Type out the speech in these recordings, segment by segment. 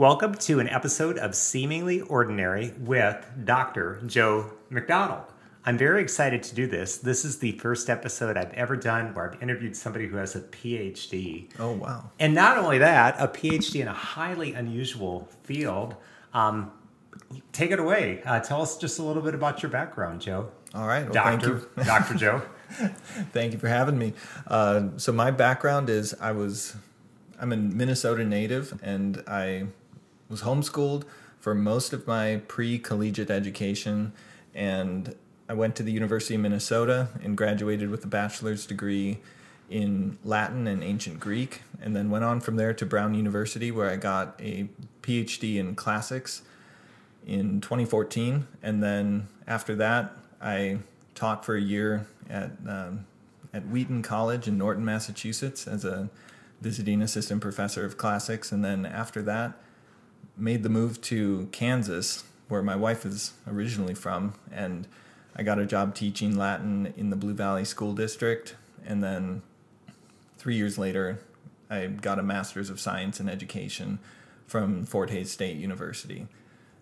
Welcome to an episode of Seemingly Ordinary with Dr. Joe McDonald. I'm very excited to do this. This is the first episode I've ever done where I've interviewed somebody who has a PhD. Oh, wow. And not only that, a PhD in a highly unusual field. Um, take it away. Uh, tell us just a little bit about your background, Joe. All right. Well, Doctor, thank you. Dr. Joe. thank you for having me. Uh, so my background is I was I'm a Minnesota native and I was homeschooled for most of my pre-collegiate education and I went to the University of Minnesota and graduated with a bachelor's degree in Latin and ancient Greek and then went on from there to Brown University where I got a PhD in classics in 2014 and then after that I taught for a year at um, at Wheaton College in Norton, Massachusetts, as a visiting assistant professor of classics, and then after that, made the move to Kansas, where my wife is originally from, and I got a job teaching Latin in the Blue Valley School District, and then three years later, I got a master's of science in education from Fort Hays State University,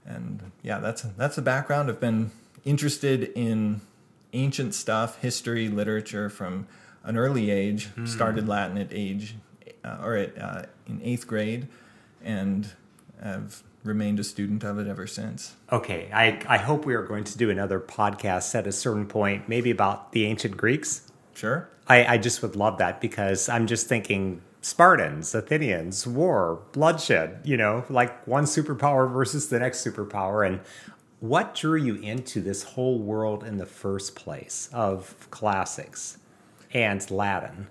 and yeah, that's that's the background. I've been interested in ancient stuff, history, literature from an early age. Mm. Started Latin at age uh, or at uh, in eighth grade, and have remained a student of it ever since. Okay, I I hope we are going to do another podcast at a certain point, maybe about the ancient Greeks. Sure. I, I just would love that because I'm just thinking Spartans, Athenians, war, bloodshed, you know, like one superpower versus the next superpower. And what drew you into this whole world in the first place of classics and Latin?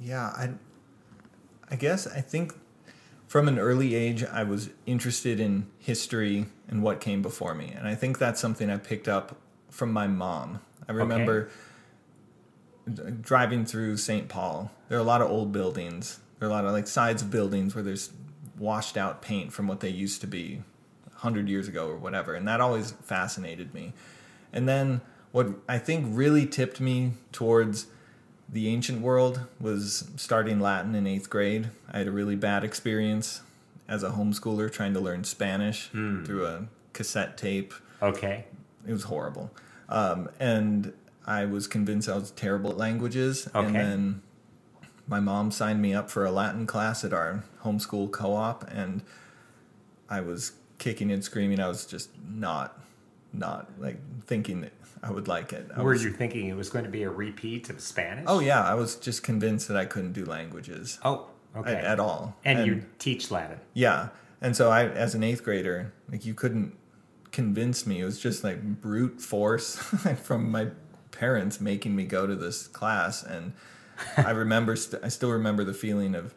Yeah, I, I guess I think from an early age I was interested in history and what came before me, and I think that's something I picked up from my mom. I remember okay. driving through St. Paul. There are a lot of old buildings. There are a lot of like sides of buildings where there's washed out paint from what they used to be 100 years ago or whatever. And that always fascinated me. And then what I think really tipped me towards the ancient world was starting Latin in eighth grade. I had a really bad experience as a homeschooler trying to learn Spanish mm. through a cassette tape. Okay. It was horrible. Um, and I was convinced I was terrible at languages. Okay. And then my mom signed me up for a Latin class at our homeschool co op. And I was kicking and screaming. I was just not, not like thinking that I would like it. I Were was, you thinking it was going to be a repeat of Spanish? Oh yeah, I was just convinced that I couldn't do languages. Oh, okay. At, at all. And, and, you teach Latin. Yeah, and so I, as an eighth grader, like you couldn't convince me. It was just like brute force from my parents making me go to this class, and I remember, st- I still remember the feeling of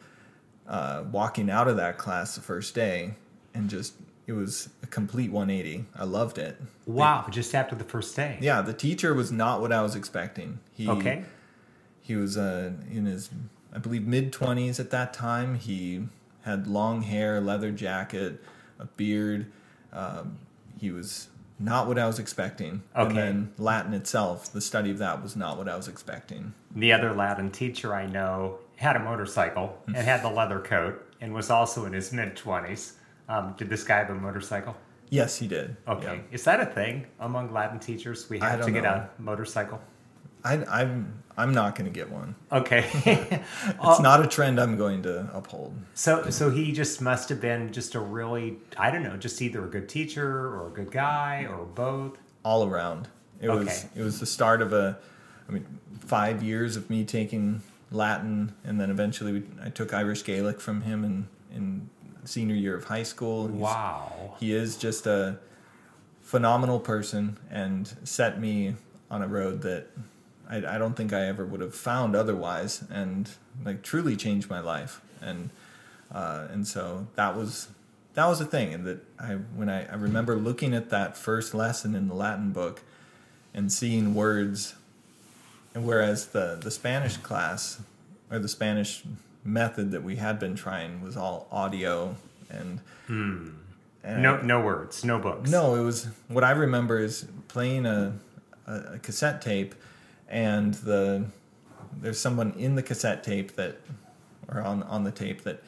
uh, walking out of that class the first day and just it was a complete 180. I loved it. Wow! Just after the first day. Yeah, the teacher was not what I was expecting. He, okay. He was uh, in his, I believe, mid 20s at that time. He had long hair, leather jacket, a beard. Um, he was not what I was expecting. Okay. And then Latin itself, the study of that was not what I was expecting. The other Latin teacher I know had a motorcycle and had the leather coat and was also in his mid 20s. Um, did this guy have a motorcycle? Yes, he did. Okay. Yeah. Is that a thing among Latin teachers? We have to get know. a motorcycle? I, am I'm, I'm not going to get one. Okay, it's uh, not a trend I'm going to uphold. So so he just must have been just a really I don't know, just either a good teacher or a good guy or both. All around. It okay. was it was the start of a, I mean, five years of me taking Latin, and then eventually we, I took Irish Gaelic from him and in senior year of high school. He's, wow. He is just a phenomenal person and set me on a road that I, I don't think I ever would have found otherwise and like truly changed my life. And, uh, and so that was, that was a thing. And that I, when I, I remember looking at that first lesson in the Latin book and seeing words and whereas the, the Spanish class or the Spanish method that we had been trying was all audio and, hmm. and no no words, no books. No, it was what I remember is playing a, a, a cassette tape, and the there's someone in the cassette tape that or on on the tape that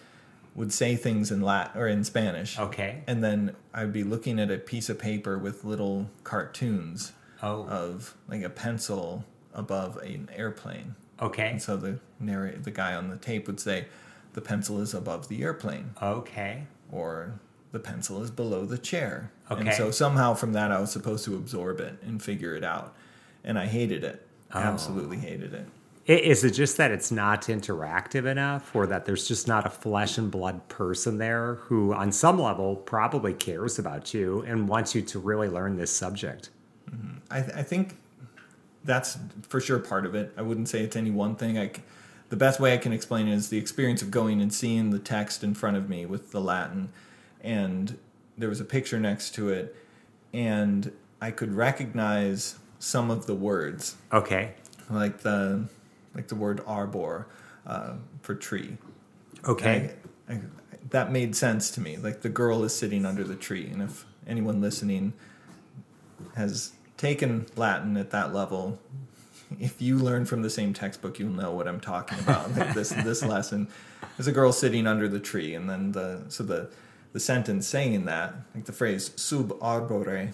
would say things in Latin or in Spanish. Okay. And then I'd be looking at a piece of paper with little cartoons Oh. of like a pencil above an airplane. Okay. And so the narrate the guy on the tape would say, "The pencil is above the airplane," Okay. or "The pencil is below the chair." Okay. And so somehow from that I was supposed to absorb it and figure it out, and I hated it. Oh. Absolutely hated it. I- Is it just that it's not interactive enough, or that there's just not a flesh and blood person there who, on some level, probably cares about you and wants you to really learn this subject? Mm-hmm. I, th- I think that's for sure part of it. I wouldn't say it's any one thing. I the best way I can explain it is the experience of going and seeing the text in front of me with the Latin, and there was a picture next to it, and I could recognize some of the words, Okay. like the like the word arbor uh, for tree. Okay. I, I, that made sense to me. Like the girl is sitting under the tree, and if anyone listening has taken Latin at that level, if you learn from the same textbook, you'll know what I'm talking about. like this this lesson, there's a girl sitting under the tree, and then the so the the sentence saying that, like the phrase sub arbore,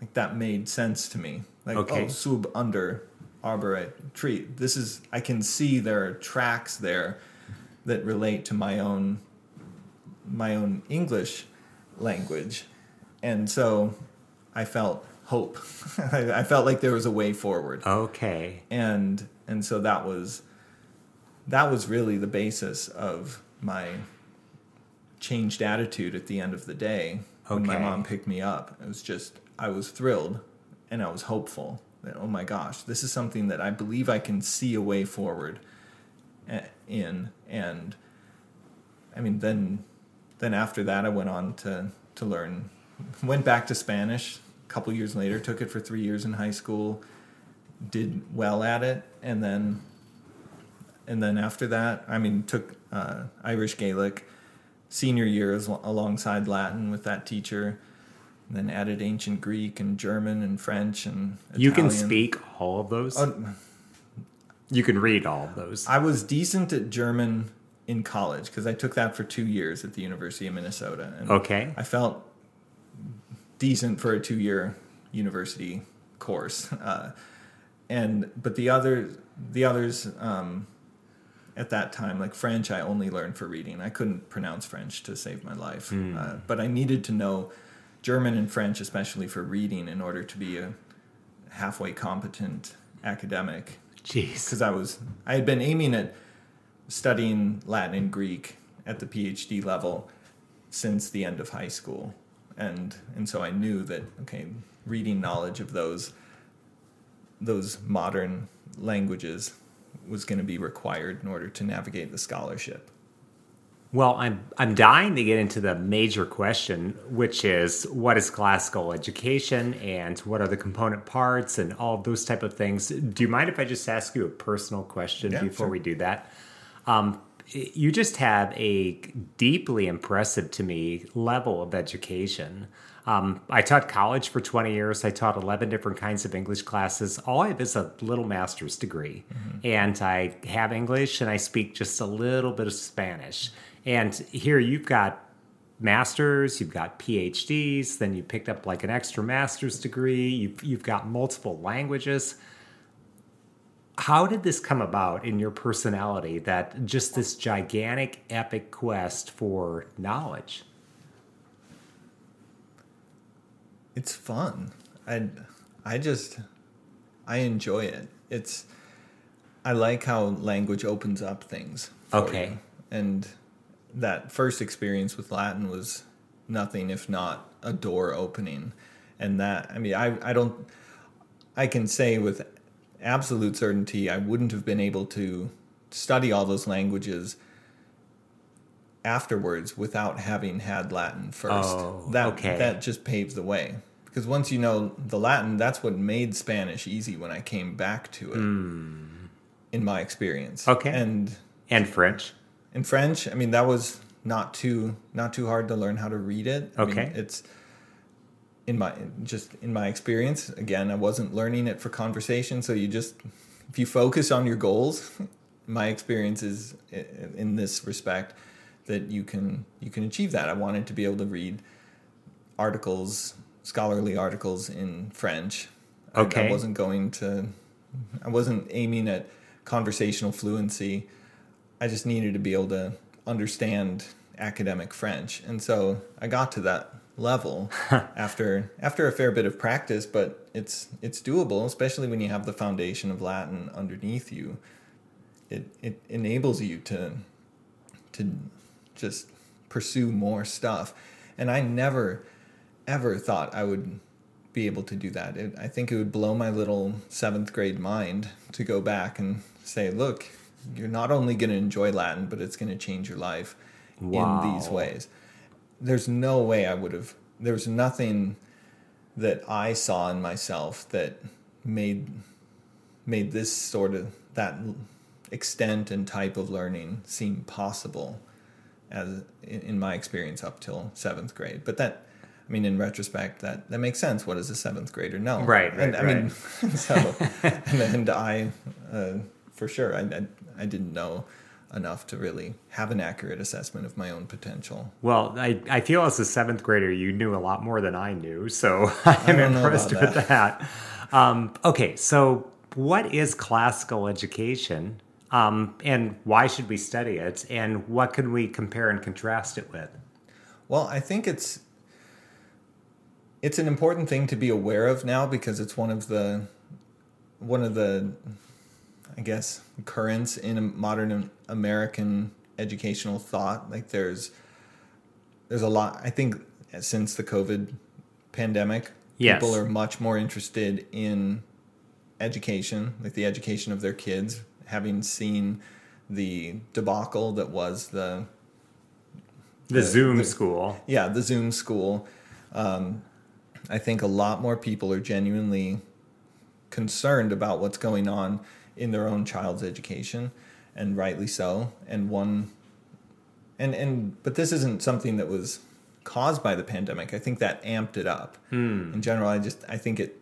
like that made sense to me. Like Okay. oh, sub under arbore tree. This is I can see there are tracks there that relate to my own my own English language, and so I felt hope. I, I felt like there was a way forward, Okay. and and so that was that was really the basis of my changed attitude at the end of the day when my mom picked me up. It was just I was thrilled and I was hopeful that oh my gosh, this is something that I believe I can see a way forward eh, in and I mean then then after that I went on to to learn went back to Spanish a couple years later took it for 3 years in high school did well at it and then and then after that I mean took uh, Irish Gaelic senior year as, alongside Latin with that teacher and then added ancient Greek and German and French and Italian. You can speak all of those. Oh, you can read all of those. I was decent at German in college because I took that for two years at the University of Minnesota. And Okay. I felt decent for a two-year university course, uh, and but the other the others um, at that time, like French, I only learned for reading. I couldn't pronounce French to save my life, uh, but I needed to know German and French, especially for reading, in order to be a halfway competent academic. Jeez. because I was I had been aiming at studying Latin and Greek at the PhD level since the end of high school, and and so I knew that okay, reading knowledge of those those modern languages was going to be required in order to navigate the scholarship. Well, I'm I'm dying to get into the major question, which is what is classical education and what are the component parts and all of those type of things. Do you mind if I just ask you a personal question Yeah, before sure. we do that? Um, you just have a deeply impressive to me level of education. Um, I taught college for 20 years. I taught 11 different kinds of English classes. All I have is a little master's degree. And I have English and I speak just a little bit of Spanish. And here you've got masters, you've got PhDs, then you picked up like an extra master's degree, you've, you've got multiple languages. How did this come about in your personality that just this gigantic epic quest for knowledge? It's fun. I I just I enjoy it. It's I like how language opens up things. Okay. you. And that first experience with Latin was nothing if not a door opening. And that I mean I I don't I can say with absolute certainty I wouldn't have been able to study all those languages afterwards without having had Latin first. Oh, that okay. that just paves the way. Because once you know the Latin, that's what made Spanish easy when I came back to it. Hmm. In my experience. Okay. And And French? in French, I mean that was not too not too hard to learn how to read it. I mean, Okay. it's in my just in my experience. Again, I wasn't learning it for conversation, so you just if you focus on your goals, my experience is in this respect that you can you can achieve that. I wanted to be able to read articles, scholarly articles in French. I- Okay. I, wasn't going to I wasn't aiming at conversational fluency. I just needed to be able to understand academic French. And so I got to that level after after a fair bit of practice, but it's it's doable, especially when you have the foundation of Latin underneath you. It it enables you to to just pursue more stuff. And I never ever thought I would be able to do that. It, I think it would blow my little seventh grade mind to go back and say, look, you're not only going to enjoy Latin, but it's going to change your life in these ways. There's no way I would have, there's nothing that I saw in myself that made made this sort of that extent and type of learning seem possible as in, my experience up till seventh grade. But that, I mean, in retrospect, that that makes sense. What does a seventh grader know? Right, right, and, I mean, so and, and I, uh, for sure, I, I I didn't know enough to really have an accurate assessment of my own potential. Well, I, I feel as a seventh grader, you knew a lot more than I knew. So I'm impressed with that. Um, okay, so what is classical education? Um, and why should we study it? And what can we compare and contrast it with? Well, I think it's it's an important thing to be aware of now because it's one of the one of the I guess currents in a modern American educational thought. Like there's there's a lot. I think since the COVID pandemic, Yes. people are much more interested in education, like the education of their kids, having seen the debacle that was the The Zoom the- school. yeah, the Zoom school. Um, I think a lot more people are genuinely concerned about what's going on in their own child's education, and rightly so. And one, and and but this isn't something that was caused by the pandemic. I think that amped it up. Hmm. In general, I just I think it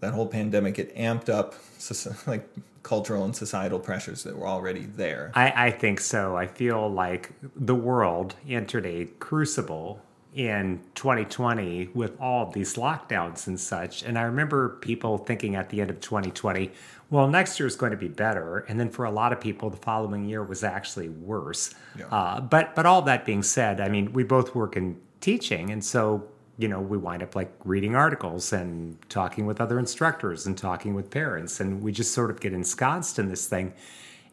that whole pandemic it amped up like cultural and societal pressures that were already there. I, I think so. I feel like the world entered a crucible in 2020 with all of these lockdowns and such. And I remember people thinking at the end of 2020, well, next year is going to be better. And then for a lot of people, the following year was actually worse. Yeah. Uh, but but all that being said, I mean, we both work in teaching, and so you know we wind up like reading articles and talking with other instructors and talking with parents, and we just sort of get ensconced in this thing.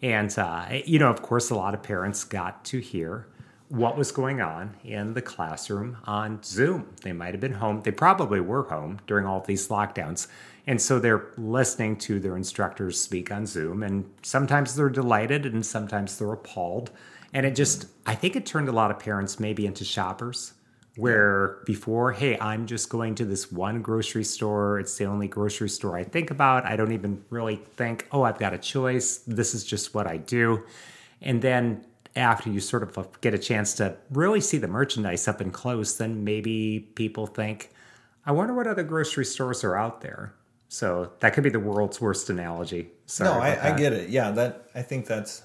And, uh, you know, of course, a lot of parents got to hear what was going on in the classroom on Zoom. They might have been home. They probably were home during all these lockdowns. And so they're listening to their instructors speak on Zoom. And sometimes they're delighted and sometimes they're appalled. And it just, I think it turned a lot of parents maybe into shoppers where before, hey, I'm just going to this one grocery store. It's the only grocery store I think about. I don't even really think, oh, I've got a choice. This is just what I do. And then after you sort of get a chance to really see the merchandise up and close, then maybe people think, I wonder what other grocery stores are out there. So that could be the world's worst analogy. Sorry no, I, I get it. Yeah, that I think that's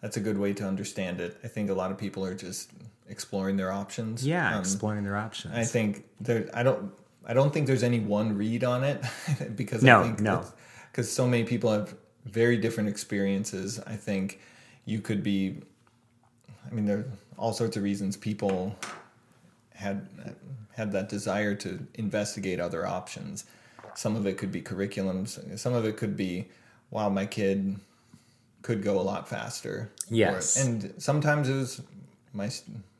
that's a good way to understand it. I think a lot of people are just exploring their options. Yeah, Um, exploring their options. I think there. I don't. I don't think there's any one read on it because No, I think no. because so many people have very different experiences. I think you could be. I mean, there are all sorts of reasons people had had that desire to investigate other options. Some of it could be curriculums. Some of it could be, wow, my kid could go a lot faster. Yes. Or- and sometimes it was my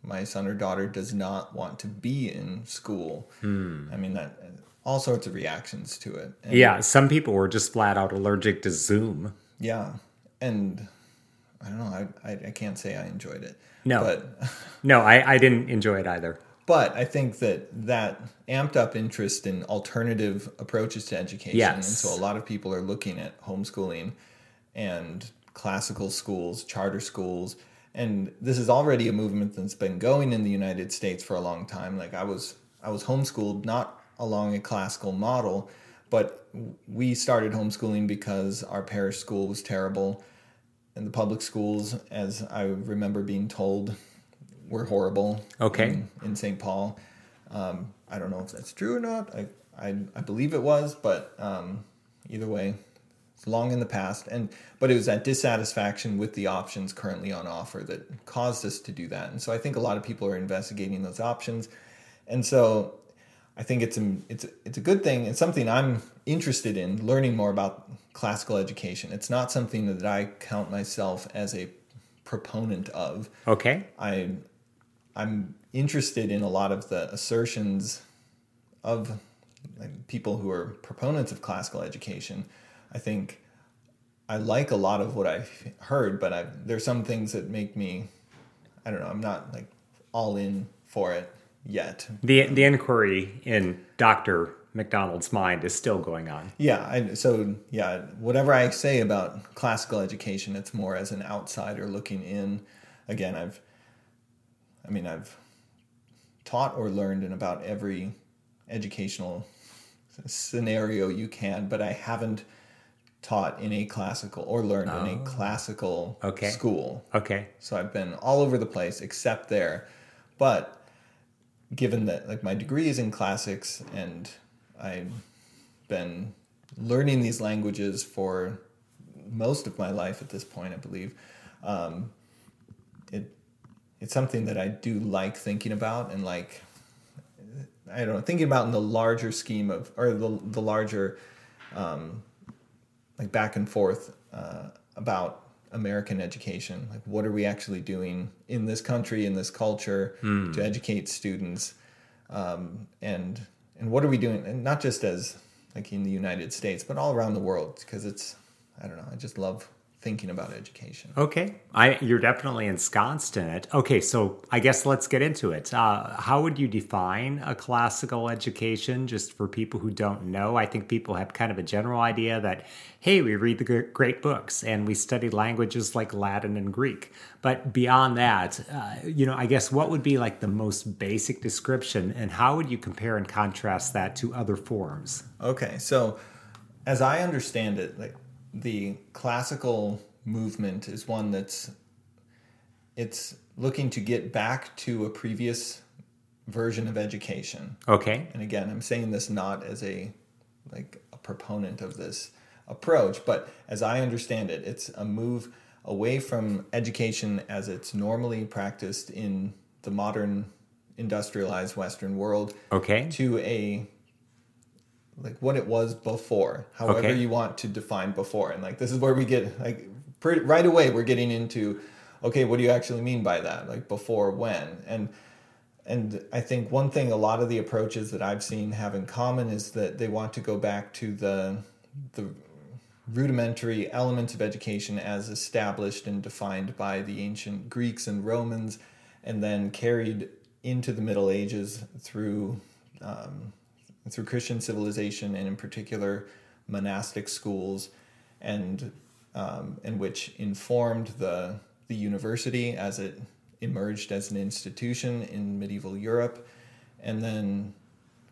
my son or daughter does not want to be in school. Hmm. I mean that all sorts of reactions to it. And yeah, some people were just flat out allergic to Zoom. Yeah. And I don't know, I, I I can't say I enjoyed it. No. But No, I, I didn't enjoy it either. But I think that that amped up interest in alternative approaches to education. Yes. And so a lot of people are looking at homeschooling and classical schools, charter schools. And this is already a movement that's been going in the United States for a long time. Like I was I was homeschooled not along a classical model, but we started homeschooling because our parish school was terrible and the public schools as I remember being told were horrible. Okay. In, in St. Paul, um, I don't know if that's true or not. I I, I believe it was, but um, either way, it's long in the past. And but it was that dissatisfaction with the options currently on offer that caused us to do that. And so I think a lot of people are investigating those options, and so I think it's a, it's a, it's a good thing. It's something I'm interested in learning more about classical education. It's not something that I count myself as a proponent of. Okay. I I'm interested in a lot of the assertions of like, people who are proponents of classical education. I think I like a lot of what I've heard, but I, there's some things that make me I don't know. I'm not like all in for it yet. The the inquiry in Doctor McDonald's mind is still going on. Yeah, I, so yeah, whatever I say about classical education, it's more as an outsider looking in. Again, I've, I mean, I've taught or learned in about every educational scenario you can, but I haven't taught in a classical or learned oh. in a oh. classical okay. school. Okay. So I've been all over the place except there. But given that like my degree is in classics and I've been learning these languages for most of my life at this point, I believe. Um, it it's something that I do like thinking about and like I don't know thinking about in the larger scheme of or the the larger um, like back and forth uh, about American education. Like, what are we actually doing in this country, in this culture, mm. to educate students, um, and and what are we doing? And not just as like in the United States, but all around the world, because it's I don't know. I just love thinking about education. Okay, I you're definitely ensconced in it. Okay, so I guess let's get into it. Uh, how would you define a classical education, just for people who don't know? I think people have kind of a general idea that hey, we read the great books and we study languages like Latin and Greek. But beyond that, uh, you know, I guess what would be like the most basic description, and how would you compare and contrast that to other forms? Okay, so as I understand it, like the classical movement is one that's it's looking to get back to a previous version of education. Okay. And again, I'm saying this not as a like a proponent of this approach, but as I understand it, it's a move away from education as it's normally practiced in the modern industrialized western world okay to a like what it was before however okay. you want to define before. And like this is where we get like pretty, right away we're getting into okay what do you actually mean by that? Like before when? And and i think one thing a lot of the approaches that i've seen have in common is that they want to go back to the the rudimentary elements of education as established and defined by the ancient greeks and romans and then carried into the middle ages through um, through Christian civilization and in particular monastic schools, and um, and which informed the the university as it emerged as an institution in medieval Europe, and then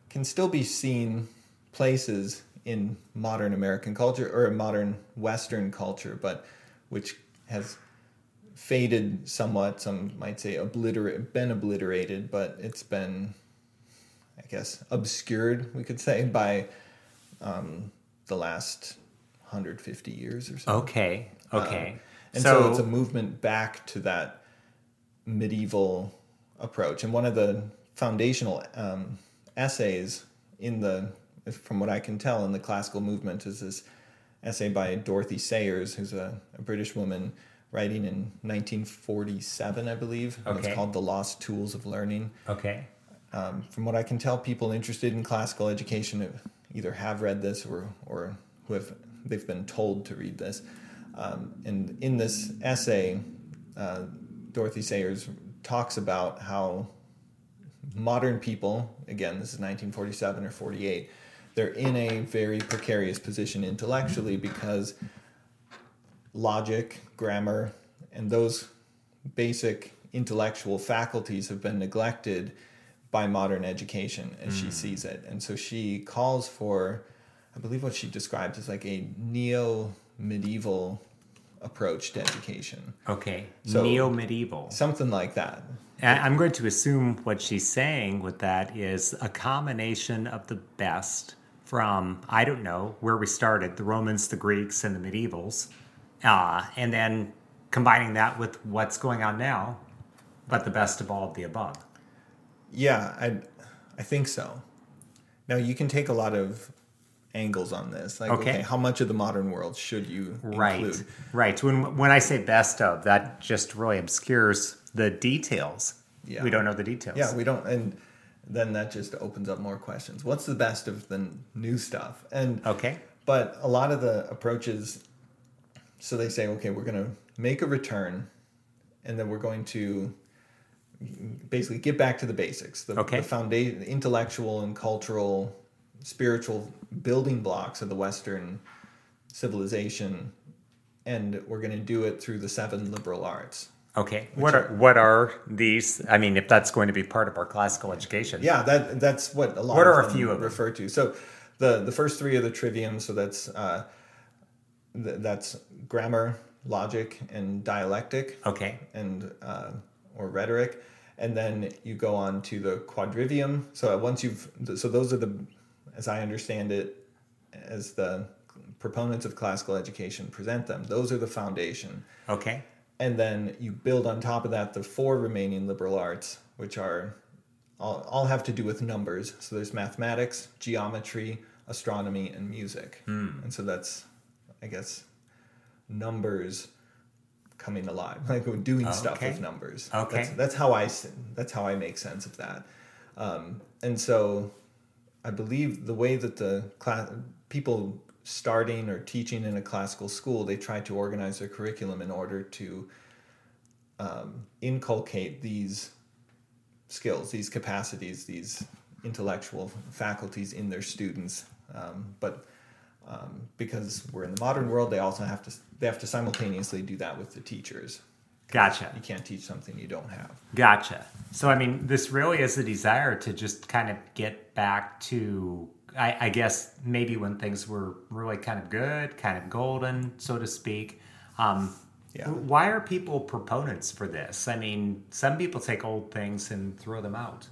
can still be seen places in modern American culture or modern Western culture, but which has faded somewhat. Some might say obliterate, been obliterated, but it's been guess, obscured, we could say, by um, the last 150 years or so. Okay, okay. Um, and so, so, it's a movement back to that medieval approach. And one of the foundational um, essays in the, from what I can tell, in the classical movement is this essay by Dorothy Sayers, who's a, a British woman writing in 1947, I believe. Okay. It's called The Lost Tools of Learning. Okay. Um, from what I can tell, people interested in classical education either have read this or or who have they've been told to read this. Um, and in this essay, uh, Dorothy Sayers talks about how modern people, again, this is 1947 or 48, they're in a very precarious position intellectually because logic, grammar, and those basic intellectual faculties have been neglected by modern education as mm. she sees it. And so she calls for, I believe what she describes as like a neo medieval approach to education. Okay. So- Neo medieval. Something like that. I'm going to assume what she's saying with that is a combination of the best from, I don't know, where we started the Romans, the Greeks, and the medievals, uh, and then combining that with what's going on now, but the best of all of the above. Yeah, I I think so. Now you can take a lot of angles on this. Like, Okay. okay, how much of the modern world should you Right. include? Right. When when I say best of, that just really obscures the details. Yeah. We don't know the details. Yeah, we don't, and then that just opens up more questions. What's the best of the new stuff? And Okay. but a lot of the approaches, so they say, okay, we're going to make a return, and then we're going to basically get back to the basics, the, Okay. the foundation, the intellectual and cultural, spiritual building blocks of the Western civilization, and we're going to do it through the seven liberal arts. Okay. What are what are these? I mean, if that's going to be part of our classical education. Yeah, that that's what a lot What of are a few of them? refer to. So the the first three are the trivium. So that's uh, th- that's grammar, logic, and dialectic, Okay. and uh, or rhetoric, and then you go on to the quadrivium. So once you've so those are the, as I understand it, as the proponents of classical education present them. Those are the foundation Okay. and then you build on top of that the four remaining liberal arts, which are all, all have to do with numbers. So there's mathematics, geometry, astronomy, and music. Hmm. And so that's, I guess, numbers coming alive, like doing stuff with numbers. Okay. That's, that's I. that's how I make sense of that. Um, and so, I believe the way that the class people starting or teaching in a classical school, they try to organize their curriculum in order to um, inculcate these skills, these capacities, these intellectual faculties in their students. Um, but um, because we're in the modern world, they also have to they have to simultaneously do that with the teachers. Gotcha. You can't teach something you don't have. Gotcha. So, I mean, this really is a desire to just kind of get back to, I, I guess, maybe when things were really kind of good, kind of golden, so to speak. Um, Yeah. Why are people proponents for this? I mean, some people take old things and throw them out.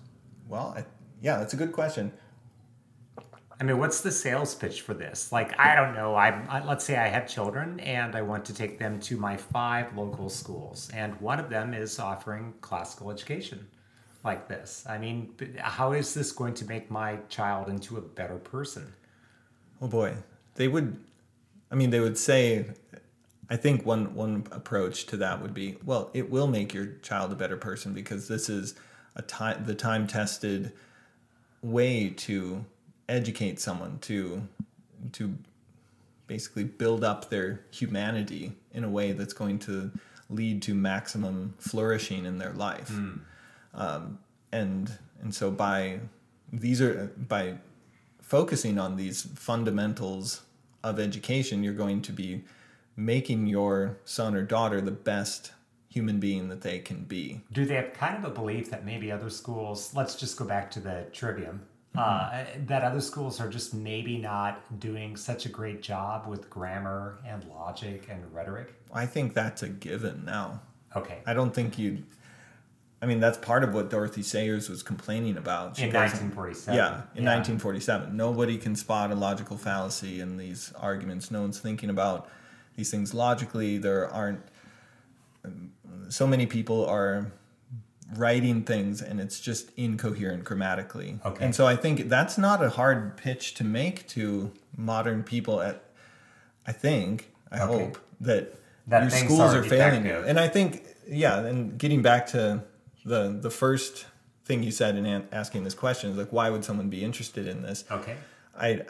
Well, I, yeah, that's a good question. I mean, what's the sales pitch for this? Like, I don't know. I, I let's say I have children and I want to take them to my five local schools, and one of them is offering classical education like this. I mean, how is this going to make my child into a better person? Oh boy, they would. I mean, they would say. I think one one approach to that would be, well, it will make your child a better person because this is a time the time tested way to educate someone to to basically build up their humanity in a way that's going to lead to maximum flourishing in their life. Um, and and so by these are by focusing on these fundamentals of education you're going to be making your son or daughter the best human being that they can be. Do they have kind of a belief that maybe other schools, let's just go back to the trivium, uh, that other schools are just maybe not doing such a great job with grammar and logic and rhetoric? i think that's a given now Okay. i don't think you i mean that's part of what dorothy sayers was complaining about She In 1947. Yeah, in 1947. Nobody can spot a logical fallacy in these arguments. No one's thinking about these things logically. There aren't um, so many people are writing things and it's just incoherent grammatically. Okay. And so I think that's not a hard pitch to make to modern people at I think, I Okay. hope that, That your schools are are failing you. And I think yeah, and getting back to the the first thing you said in asking this question is like why would someone be interested in this? Okay. I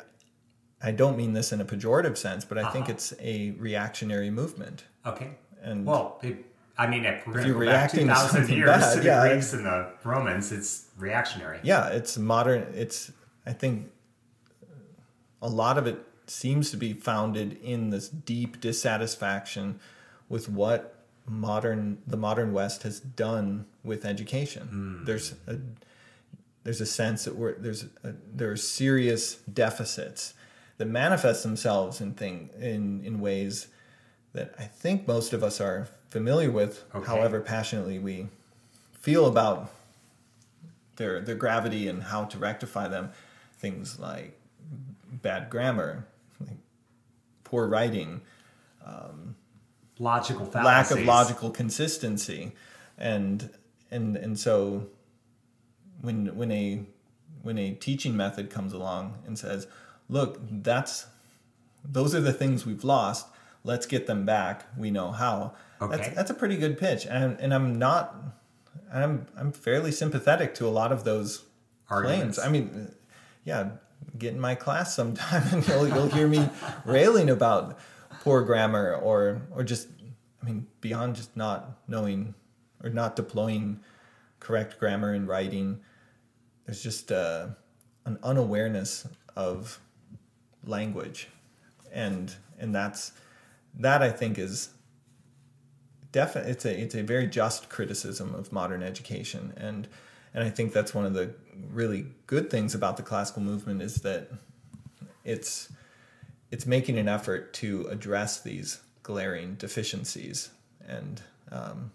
I don't mean this in a pejorative sense, but I think Uh-huh. it's a reactionary movement. Okay. And Well, I mean, if we're going to back reacting 2,000 something years bad, to the yeah, Greeks and the Romans, it's reactionary. yeah, it's modern. It's I think a lot of it seems to be founded in this deep dissatisfaction with what modern the modern West has done with education. Hmm. There's a there's a sense that we're, there's a, there are serious deficits that manifest themselves in thing in in ways that I think most of us are familiar with, Okay. however passionately we feel about their their gravity and how to rectify them. Things like bad grammar, like poor writing, um, Logical lack of logical consistency, and and and so when when a when a teaching method comes along and says, "Look, that's those are the things we've lost. Let's get them back. We know how." Okay. That's that's a pretty good pitch, and and I'm not. I'm I'm fairly sympathetic to a lot of those Arguments. claims. I mean, yeah, get in my class sometime and you'll, you'll hear me railing about poor grammar or or just I mean beyond just not knowing or not deploying correct grammar in writing. There's just uh, an unawareness of language, and and that's that I think is definitely it's a it's a very just criticism of modern education. And and I think that's one of the really good things about the classical movement is that it's it's making an effort to address these glaring deficiencies. And um,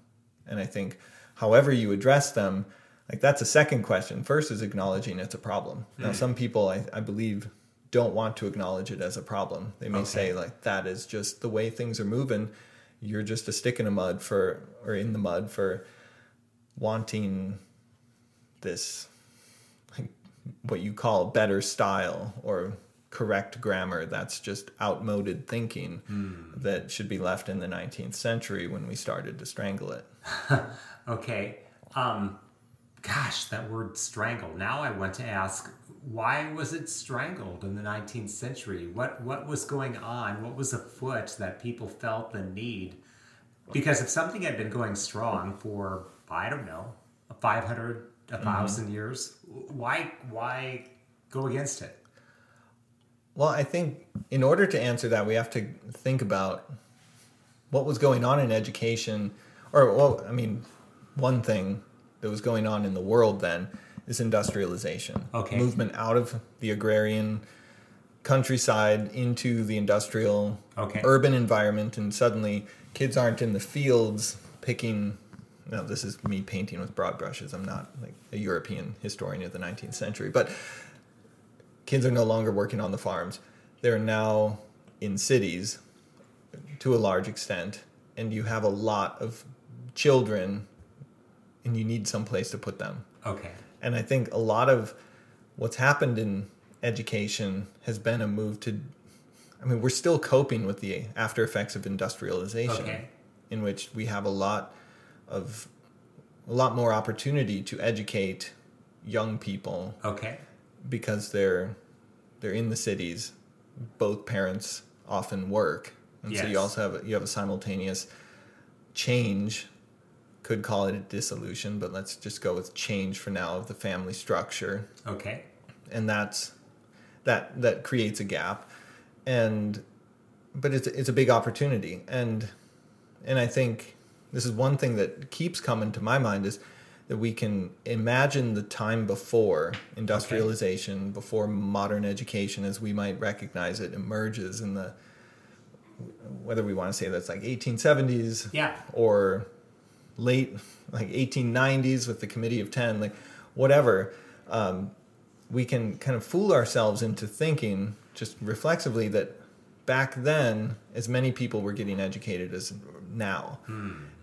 and I think however you address them like that's a second question. First is acknowledging it's a problem. Now some people I, I believe don't want to acknowledge it as a problem. They may Okay. say like that is just the way things are moving you're just a stick in the mud for or in the mud for wanting this like what you call better style or correct grammar that's just outmoded thinking that should be left in the 19th century when we started to strangle it Okay. Um, gosh, that word strangle. Now I want to ask, why was it strangled in the 19th century? What what was going on? What was afoot that people felt the need? Because if something had been going strong for I don't know, 500, a mm-hmm. 1000 years, why why go against it? Well, I think in order to answer that, we have to think about what was going on in education, or well, I mean, one thing that was going on in the world then is industrialization. Okay. Movement out of the agrarian countryside into the industrial Okay. urban environment, and suddenly kids aren't in the fields picking. No, this is me painting with broad brushes. I'm not like a European historian of the 19th century, but kids are no longer working on the farms. They're now in cities to a large extent, and you have a lot of children, and you need some place to put them. Okay. And I think a lot of what's happened in education has been a move to. I mean, we're still coping with the after effects of industrialization, Okay. in which we have a lot of a lot more opportunity to educate young people Okay. because they're they're in the cities. Both parents often work, and so you also have you have a simultaneous change. Could call it a dissolution, but let's just go with change for now of the family structure, Okay. and that's that that creates a gap, and but it's it's a big opportunity, and and I think this is one thing that keeps coming to my mind is that we can imagine the time before industrialization, before modern education as we might recognize it emerges in the whether we want to say that's like 1870s Yeah. or late like 1890s with the committee of 10 like whatever um, we can kind of fool ourselves into thinking just reflexively that back then as many people were getting educated as now.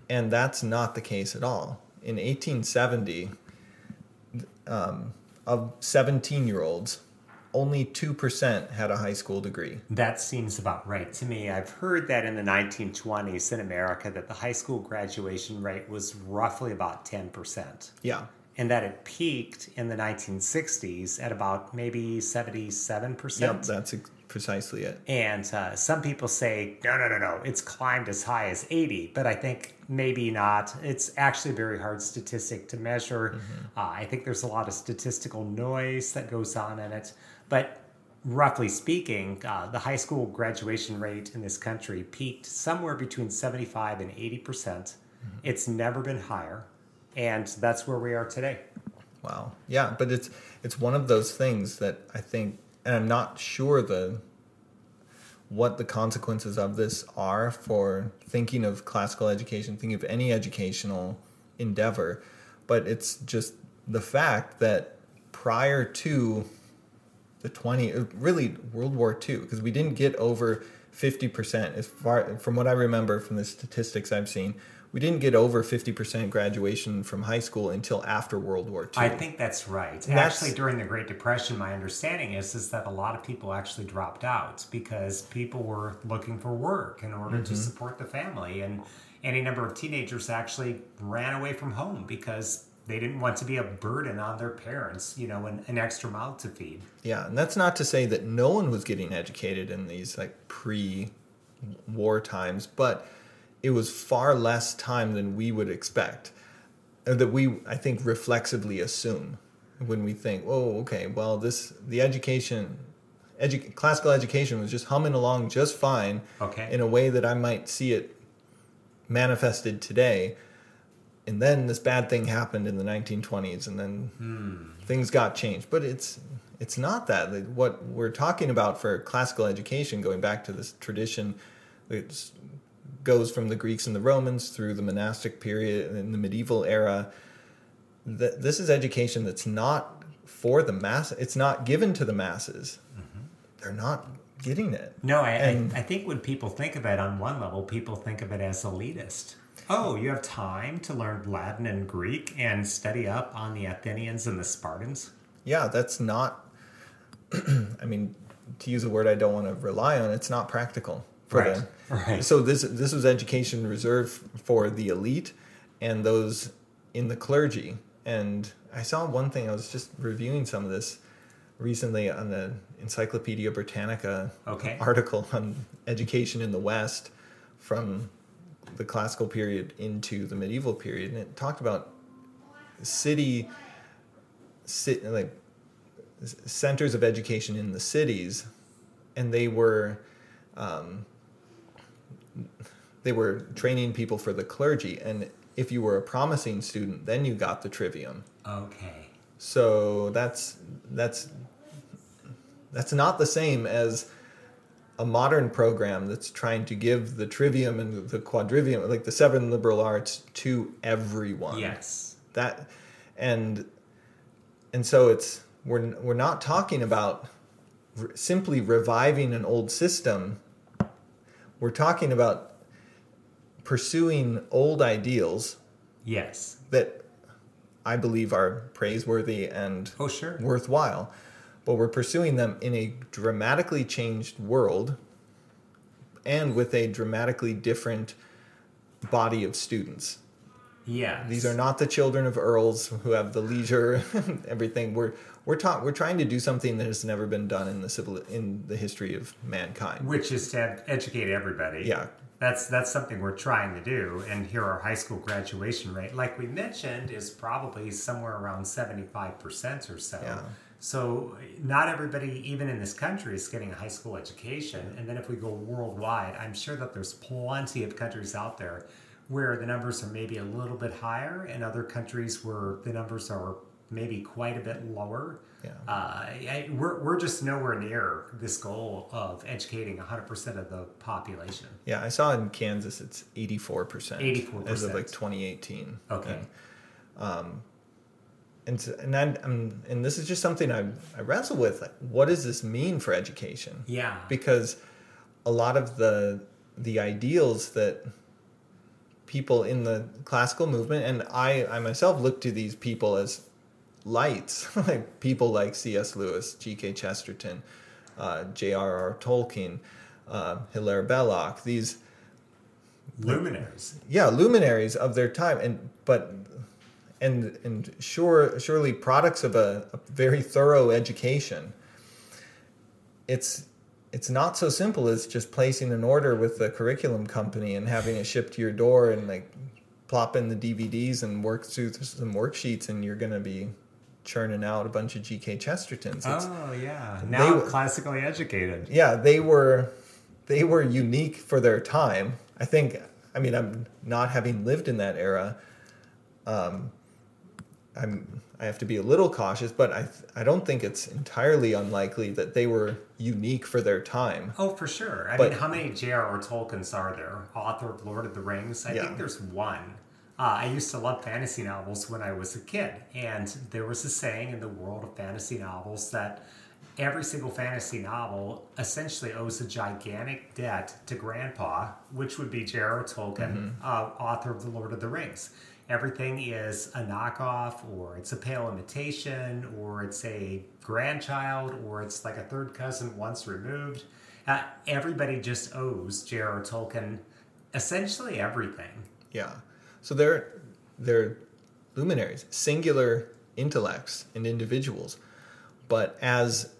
And that's not the case at all. In 1870 um, of 17 year olds only 2% had a high school degree That seems about right to me. I've heard that in the 1920s in America that the high school graduation rate was roughly about 10%. yeah And that it peaked in the 1960s at about maybe 77%. yep that's ex- precisely it And uh, some people say, no, no, no, no, it's climbed as high as 80, but I think maybe not. It's actually a very hard statistic to measure. Uh, I think there's a lot of statistical noise that goes on in it. But roughly speaking, uh, the high school graduation rate in this country peaked somewhere between 75 and 80%. percent It's never been higher. And that's where we are today. Wow. Yeah, but it's it's one of those things that I think, and I'm not sure the what the consequences of this are for thinking of classical education, thinking of any educational endeavor. But it's just the fact that prior to the 20, really World War II, because we didn't get over 50% as far from what I remember from the statistics I've seen we didn't get over 50% graduation from high school until after World War II. I think that's right. And actually, during the Great Depression, my understanding is, is that a lot of people actually dropped out because people were looking for work in order mm-hmm. to support the family. And any number of teenagers actually ran away from home because they didn't want to be a burden on their parents, you know, an, an extra mouth to feed. Yeah, and that's not to say that no one was getting educated in these like pre war times, but it was far less time than we would expect that we i think reflexively assume when we think oh okay well this the education edu- classical education was just humming along just fine okay. in a way that i might see it manifested today and then this bad thing happened in the 1920s and then hmm. things got changed but it's it's not that what we're talking about for classical education going back to this tradition it's goes from the Greeks and the Romans through the monastic period in the medieval era. That this is education that's not for the mass. It's not given to the masses. Mm-hmm. They're not getting it. No, I, and, I, I think when people think of it on one level, people think of it as elitist. Oh, you have time to learn Latin and Greek and study up on the Athenians and the Spartans? Yeah, that's not. I mean, to use a word I don't want to rely on, it's not practical for right. Right. So this this was education reserved for the elite and those in the clergy. And I saw one thing. I was just reviewing some of this recently on the Encyclopedia Britannica okay. article on education in the West from the classical period into the medieval period, and it talked about city, sit, like centers of education in the cities, and they were um, they were training people for the clergy and if you were a promising student then you got the trivium. Okay. So that's that's that's not the same as a modern program that's trying to give the trivium and the quadrivium like the seven liberal arts to everyone yes that and and so it's we're we're not talking about simply reviving an old system we're talking about pursuing old ideals. Yes. That I believe are praiseworthy and oh, sure. worthwhile. But we're pursuing them in a dramatically changed world and with a dramatically different body of students. Yeah. These are not the children of earls who have the leisure everything. We're we're ta- we're trying to do something that has never been done in the civil in the history of mankind, which is to educate everybody. Yeah, that's that's something we're trying to do. And here, our high school graduation rate, like we mentioned, is probably somewhere around seventy five percent or so. Yeah. So not everybody, even in this country, is getting a high school education. And then if we go worldwide, I'm sure that there's plenty of countries out there where the numbers are maybe a little bit higher, and other countries where the numbers are maybe quite a bit lower. Yeah. Uh, I, we're, we're just nowhere near this goal of educating 100% of the population. Yeah, I saw in Kansas it's 84%. 84%. As of like 2018. Okay. And, um, and, and, I, am and this is just something I, I wrestle with. Like, what does this mean for education? Yeah. Because a lot of the the ideals that people in the classical movement and I, I myself look to these people as lights, like people like C.S. Lewis, G.K. Chesterton, uh, J.R.R. Tolkien, uh, Hilaire Belloc, these luminaries. Yeah, luminaries of their time, and but and and sure, surely products of a, a very thorough education. It's it's not so simple as just placing an order with the curriculum company and having it shipped to your door and like plop in the DVDs and work through some worksheets and you're going to be churning out a bunch of GK Chestertons. It's, oh yeah, now they, classically educated. Yeah, they were they were unique for their time. I think. I mean, I'm not having lived in that era. Um, I'm I have to be a little cautious, but I I don't think it's entirely unlikely that they were unique for their time. Oh, for sure. I But- mean, how many J.R.R. Tolkien's are there? Author of Lord of the Rings? I Yeah. think there's one. Uh, I used to love fantasy novels when I was a kid, and there was a saying in the world of fantasy novels that every single fantasy novel essentially owes a gigantic debt to Grandpa, which would be J.R.R. Tolkien, uh, author of the Lord of the Rings. Everything is a knockoff, or it's a pale imitation, or it's a grandchild, or it's like a third cousin once removed. Uh, everybody just owes J.R.R. Tolkien essentially everything. Yeah. So they're they're luminaries, singular intellects and individuals, but as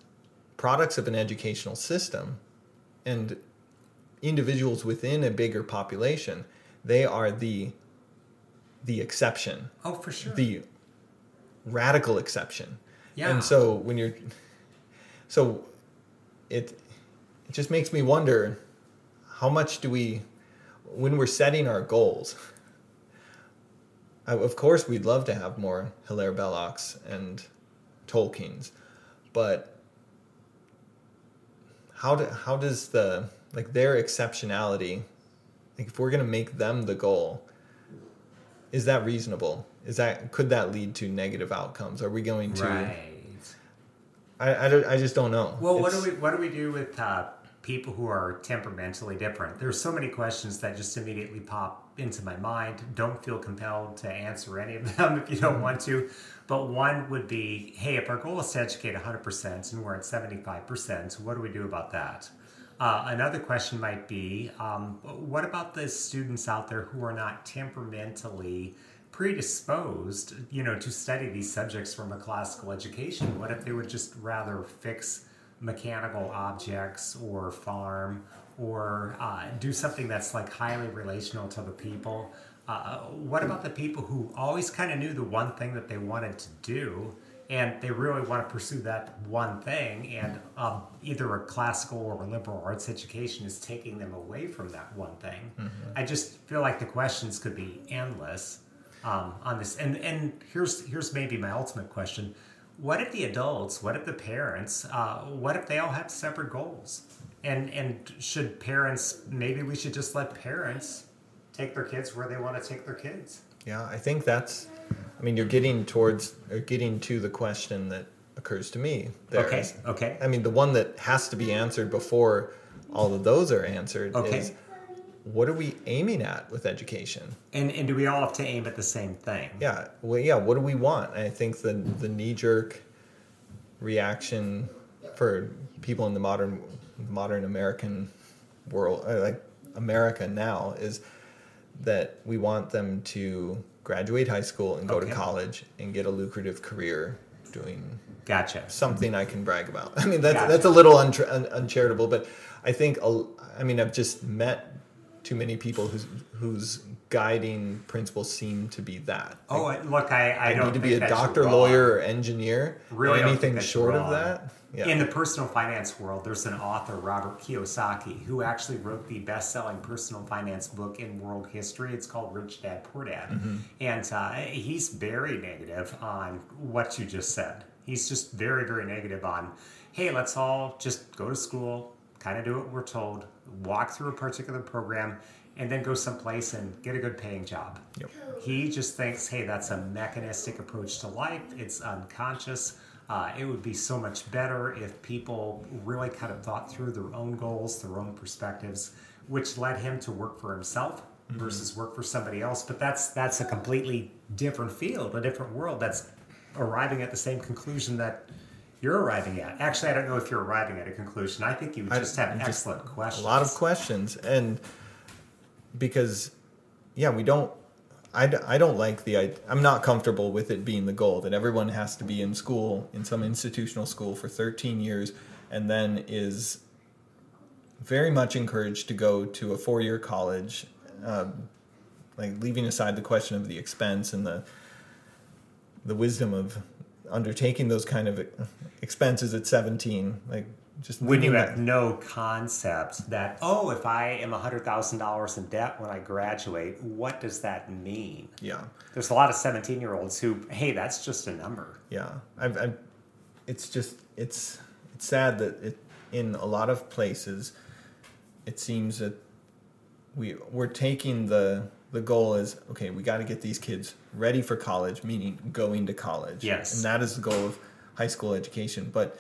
products of an educational system and individuals within a bigger population, they are the the exception, Oh, for sure. the radical exception. Yeah. And so when you're so it it just makes me wonder how much do we when we're setting our goals I, of course we'd love to have more Hilaire Belloc's and Tolkien's but how do, how does the like their exceptionality like if we're going to make them the goal is that reasonable is that could that lead to negative outcomes are we going to right. I, I, don't- I just don't know Well, what do we what do we do with uh, people who are temperamentally different? There's so many questions that just immediately pop into my mind. Don't feel compelled to answer any of them if you don't want to. But one would be, hey, if our goal is to educate 100% and we're at 75%, what do we do about that? Uh, another question might be, um, what about the students out there who are not temperamentally predisposed, you know, to study these subjects from a classical education? What if they would just rather fix mechanical objects or farm or uh, do something that's like highly relational to the people? Uh, what about the people who always kind of knew the one thing that they wanted to do? And they really want to pursue that one thing and um, either a classical or a liberal arts education is taking them away from that one thing. I just feel like the questions could be endless um, on this and and here's here's maybe my ultimate question. What if the adults what if the parents uh, what if they all have separate goals? And and should parents maybe we should just let parents take their kids where they want to take their kids. Yeah, I think that's. I mean, you're getting towards or getting to the question that occurs to me. There okay okay I mean, the one that has to be answered before all of those are answered Okay. is what are we aiming at with education? and and do we all have to aim at the same thing Yeah, well, yeah. What do we want? And I think the the knee jerk reaction for people in the modern modern American world, uh, like America now, is that we want them to graduate high school and go Okay. to college and get a lucrative career doing Gotcha. something I can brag about. I mean, that's Gotcha. that's a little untra- un- uncharitable, but I think a- I mean I've just met too many people whose whose guiding principles seem to be that. Oh, look, I, I I don't need to be a doctor, wrong. lawyer, or engineer. Really anything short wrong. of that. Yeah. In the personal finance world, there's an author, Robert Kiyosaki, who actually wrote the best-selling personal finance book in world history. It's called Rich Dad Poor Dad, Mm-hmm. and uh, he's very negative on what you just said. He's just very, very negative on, hey, let's all just go to school, kind of do what we're told, walk through a particular program, and then go someplace and get a good paying job. Yep. He just thinks, hey, that's a mechanistic approach to life. It's unconscious. Uh, it would be so much better if people really kind of thought through their own goals, their own perspectives, which led him to work for himself versus work for somebody else. But that's that's a completely different field, a different world. That's arriving at the same conclusion that you're arriving at. Actually, I don't know if you're arriving at a conclusion. I think you just have just- excellent questions. a lot of questions and because yeah we don't I, d- I don't like the id- i'm not comfortable with it being the goal that everyone has to be in school in some institutional school for 13 years and then is very much encouraged to go to a four-year college um, like leaving aside the question of the expense and the the wisdom of undertaking those kind of expenses at 17 like just when you have no concept that oh if i am $100000 in debt when i graduate what does that mean yeah there's a lot of 17 year olds who hey that's just a number Yeah, I've, I've, it's just it's it's sad that it in a lot of places, it seems that we we're taking the the goal is okay. We got to get these kids ready for college, meaning going to college. Yes. and that is the goal of high school education. But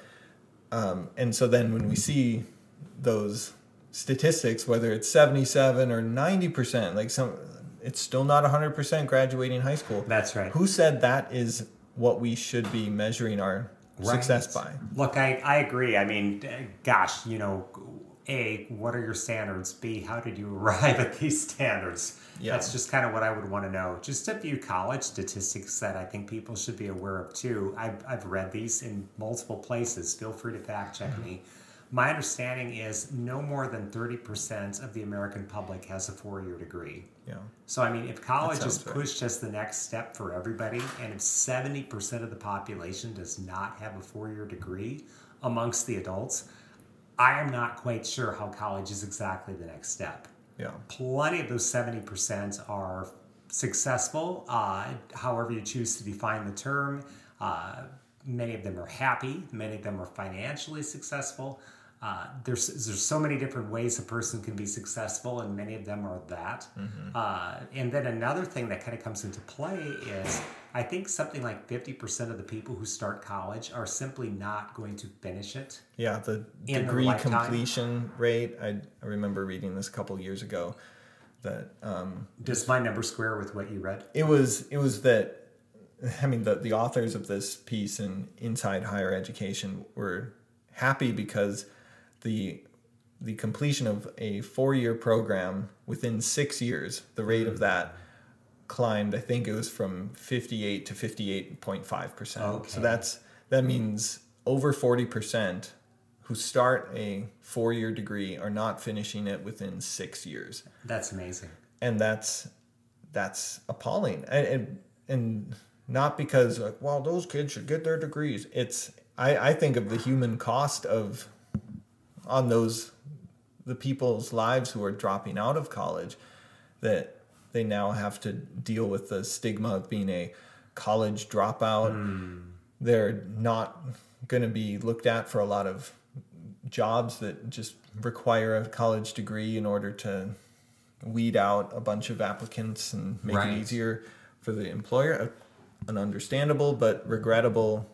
um, and so then when we see those statistics, whether it's seventy seven or ninety percent, like some, it's still not hundred percent graduating high school. That's right. Who said that is what we should be measuring our success by? Look, I, I agree. I mean, gosh, you know, A, what are your standards? B, how did you arrive at these standards? Yeah. That's just kind of what I would want to know. Just a few college statistics that I think people should be aware of too. I've, I've read these in multiple places. Feel free to fact check Mm-hmm. me. My understanding is no more than 30% of the American public has a four year degree. Yeah. So, I mean, if college is sounds right. pushed as the next step for everybody, and if 70% of the population does not have a four year degree amongst the adults, I am not quite sure how college is exactly the next step. Yeah. Plenty of those 70% are successful, uh, however you choose to define the term. Uh, many of them are happy, many of them are financially successful. Uh, there's there's so many different ways a person can be successful, and many of them are that. Uh, and then another thing that kind of comes into play is I think something like fifty percent of the people who start college are simply not going to finish it. Yeah, the degree completion rate. I, I remember reading this a couple years ago that um, Does my number square with what you read? it was it was that I mean the the authors of this piece in Inside Higher Education were happy because the the completion of a four year program within six years, the rate of that climbed. I think it was from fifty eight to fifty eight point five percent. So that's that means over forty percent who start a four year degree are not finishing it within six years That's amazing. and that's that's appalling and and, and not because like well those kids should get their degrees it's I, I think of the human cost of on those the people's lives who are dropping out of college that they now have to deal with the stigma of being a college dropout hmm. they're not going to be looked at for a lot of jobs that just require a college degree in order to weed out a bunch of applicants and make Right. it easier for the employer. An understandable but regrettable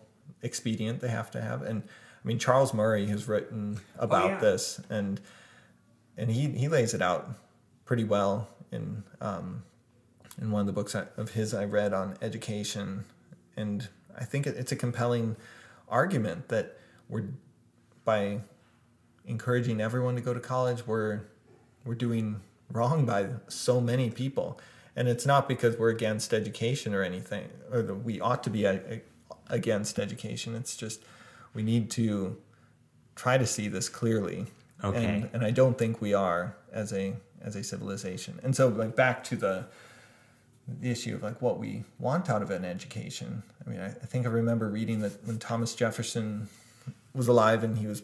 expedient they have to have. And I mean, Charles Murray has written about Oh, yeah. this, and and he he lays it out pretty well in um, in one of the books of his I read on education, and I think it's a compelling argument that we're by encouraging everyone to go to college, we're we're doing wrong by so many people, and it's not because we're against education or anything, or that we ought to be a, a- against education. It's just we need to try to see this clearly. Okay. And, and I don't think we are as a as a civilization. And so like back to the the issue of like what we want out of an education. I mean, I, I think I remember reading that when Thomas Jefferson was alive and he was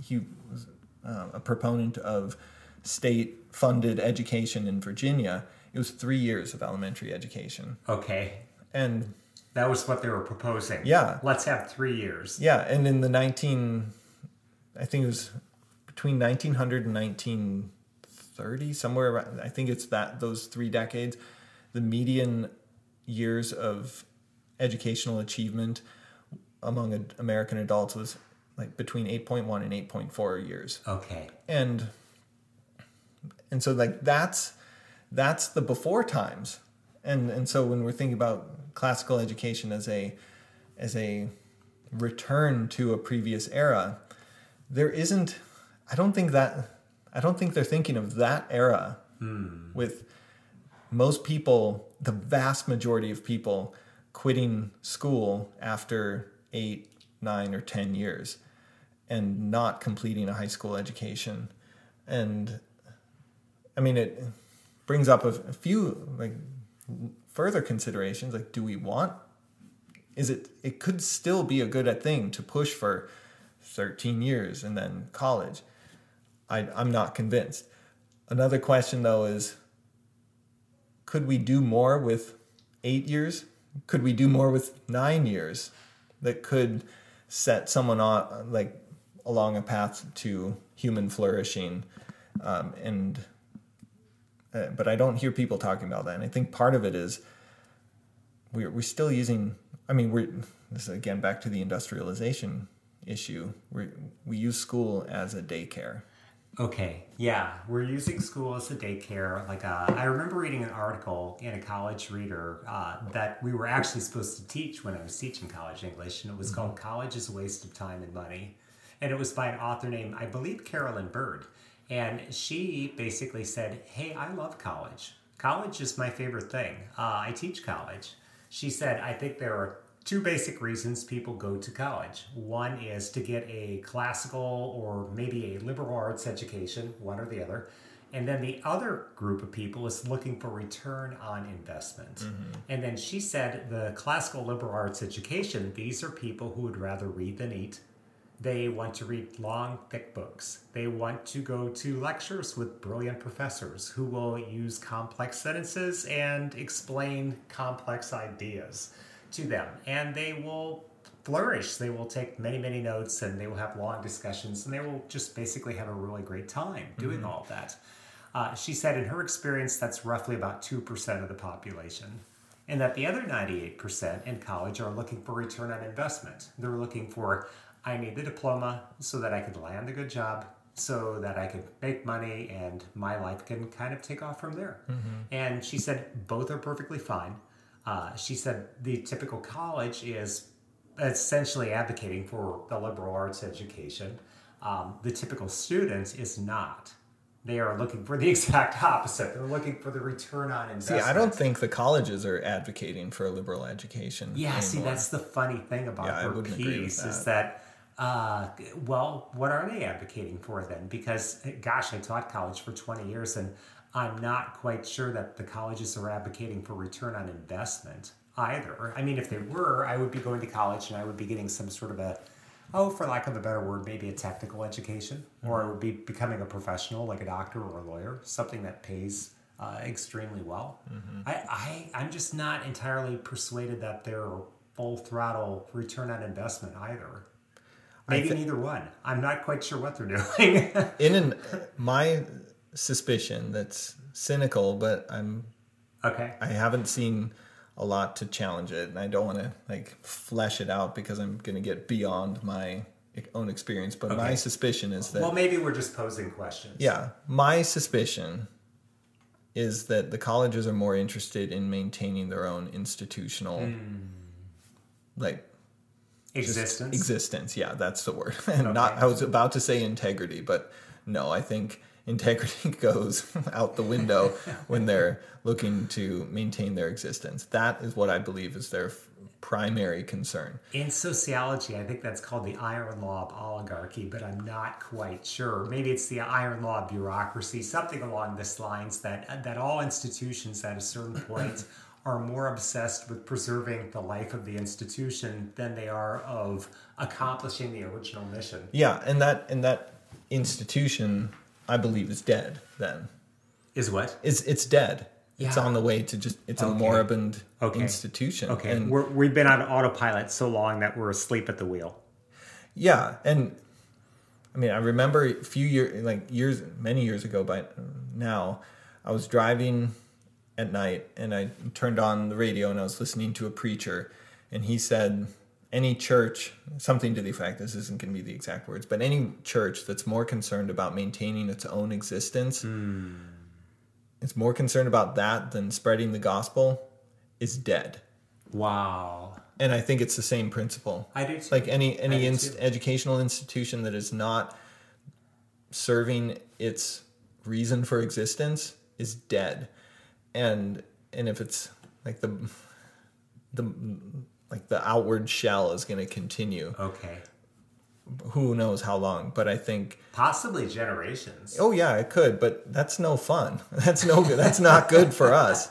he was uh, a proponent of state funded education in Virginia. It was three years of elementary education, Okay. and That was what they were proposing. Yeah. Let's have three years. yeah, and in the nineteen, I think it was between nineteen hundred and nineteen thirty, somewhere around. I think it's that those three decades. The median years of educational achievement among American adults was like between 8.1 and 8.4 years. Okay. And and so like that's that's the before times. And and so when we're thinking about classical education as a as a return to a previous era, there isn't I don't think that I don't think they're thinking of that era hmm. with most people, the vast majority of people quitting school after eight, nine, or 10 years and not completing a high school education. And I mean, it brings up a few like further considerations. Like, do we want? Is it? It could still be a good thing to push for 13 years and then college. I, I'm not convinced. Another question though is could we do more with eight years? Could we do more with nine years that could set someone on like along a path to human flourishing? Um, and uh, but I don't hear people talking about that. And I think part of it is we're, we're still using, I mean, we're, this is again back to the industrialization issue. We we use school as a daycare. Okay, yeah, we're using school as a daycare. Like, uh, I remember reading an article in a college reader uh, that we were actually supposed to teach when I was teaching college English, and it was mm-hmm. called "College is a Waste of Time and Money," and it was by an author named, I believe, Carolyn Bird, and she basically said, "Hey, I love college. College is my favorite thing. Uh, I teach college." She said, "I think there are two basic reasons people go to college. One is to get a classical or maybe a liberal arts education, one or the other. And then the other group of people is looking for return on investment. Mm-hmm. And then she said the classical liberal arts education, these are people who would rather read than eat. They want to read long, thick books. They want to go to lectures with brilliant professors who will use complex sentences and explain complex ideas to them and they will flourish. They will take many, many notes and they will have long discussions and they will just basically have a really great time doing mm-hmm. all that. Uh, she said in her experience, that's roughly about 2% of the population. And that the other 98% in college are looking for return on investment. They're looking for, I need the diploma so that I can land a good job, so that I can make money and my life can kind of take off from there. Mm-hmm. And she said both are perfectly fine. Uh, she said the typical college is essentially advocating for the liberal arts education. Um, the typical student is not. They are looking for the exact opposite. They're looking for the return on investment. See, I don't think the colleges are advocating for a liberal education. Yeah, anymore. see, that's the funny thing about yeah, her piece that. is that, uh, well, what are they advocating for then? Because, gosh, I taught college for 20 years and I'm not quite sure that the colleges are advocating for return on investment either. I mean, if they were, I would be going to college and I would be getting some sort of a, oh, for lack of a better word, maybe a technical education, mm-hmm. or I would be becoming a professional like a doctor or a lawyer, something that pays uh, extremely well. Mm-hmm. I, I, I'm just not entirely persuaded that they're full throttle return on investment either. Maybe th- neither one. I'm not quite sure what they're doing. in an, my suspicion that's cynical, but I'm okay. I haven't seen a lot to challenge it, and I don't want to like flesh it out because I'm going to get beyond my own experience. But okay. my suspicion is that well, maybe we're just posing questions. Yeah, my suspicion is that the colleges are more interested in maintaining their own institutional mm. like existence existence yeah that's the word and okay. not i was about to say integrity but no i think integrity goes out the window when they're looking to maintain their existence. That is what I believe is their primary concern. In sociology, I think that's called the iron law of oligarchy, but I'm not quite sure. Maybe it's the iron law of bureaucracy, something along this lines that that all institutions at a certain point are more obsessed with preserving the life of the institution than they are of accomplishing the original mission. Yeah, and that and that institution I believe is dead then. Is what? It's it's dead. Yeah. It's on the way to just it's okay. a moribund okay. institution. Okay. And we're, we've been on autopilot so long that we're asleep at the wheel. Yeah, and I mean, I remember a few years, like years, many years ago. By now, I was driving at night, and I turned on the radio, and I was listening to a preacher, and he said, any church, something to the effect, this isn't going to be the exact words, but any church that's more concerned about maintaining its own existence, mm. it's more concerned about that than spreading the gospel, is dead. Wow. And I think it's the same principle. I do too. Like any any inst- educational institution that is not serving its reason for existence is dead. And and if it's like the the like the outward shell is going to continue. Okay. Who knows how long, but I think possibly generations. Oh yeah, it could, but that's no fun. That's no good. That's not good for us,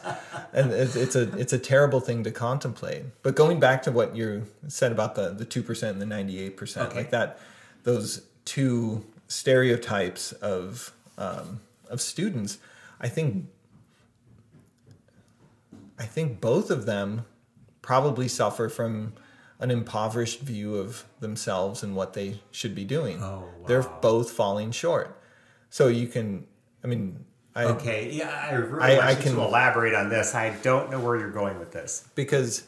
and it's, it's a it's a terrible thing to contemplate. But going back to what you said about the the two percent and the ninety eight percent, like that, those two stereotypes of um, of students, I think I think both of them probably suffer from an impoverished view of themselves and what they should be doing. Oh, wow. They're both falling short. So you can, I mean, I, Okay, yeah, I really I- I can- elaborate on this. I don't know where you're going with this. because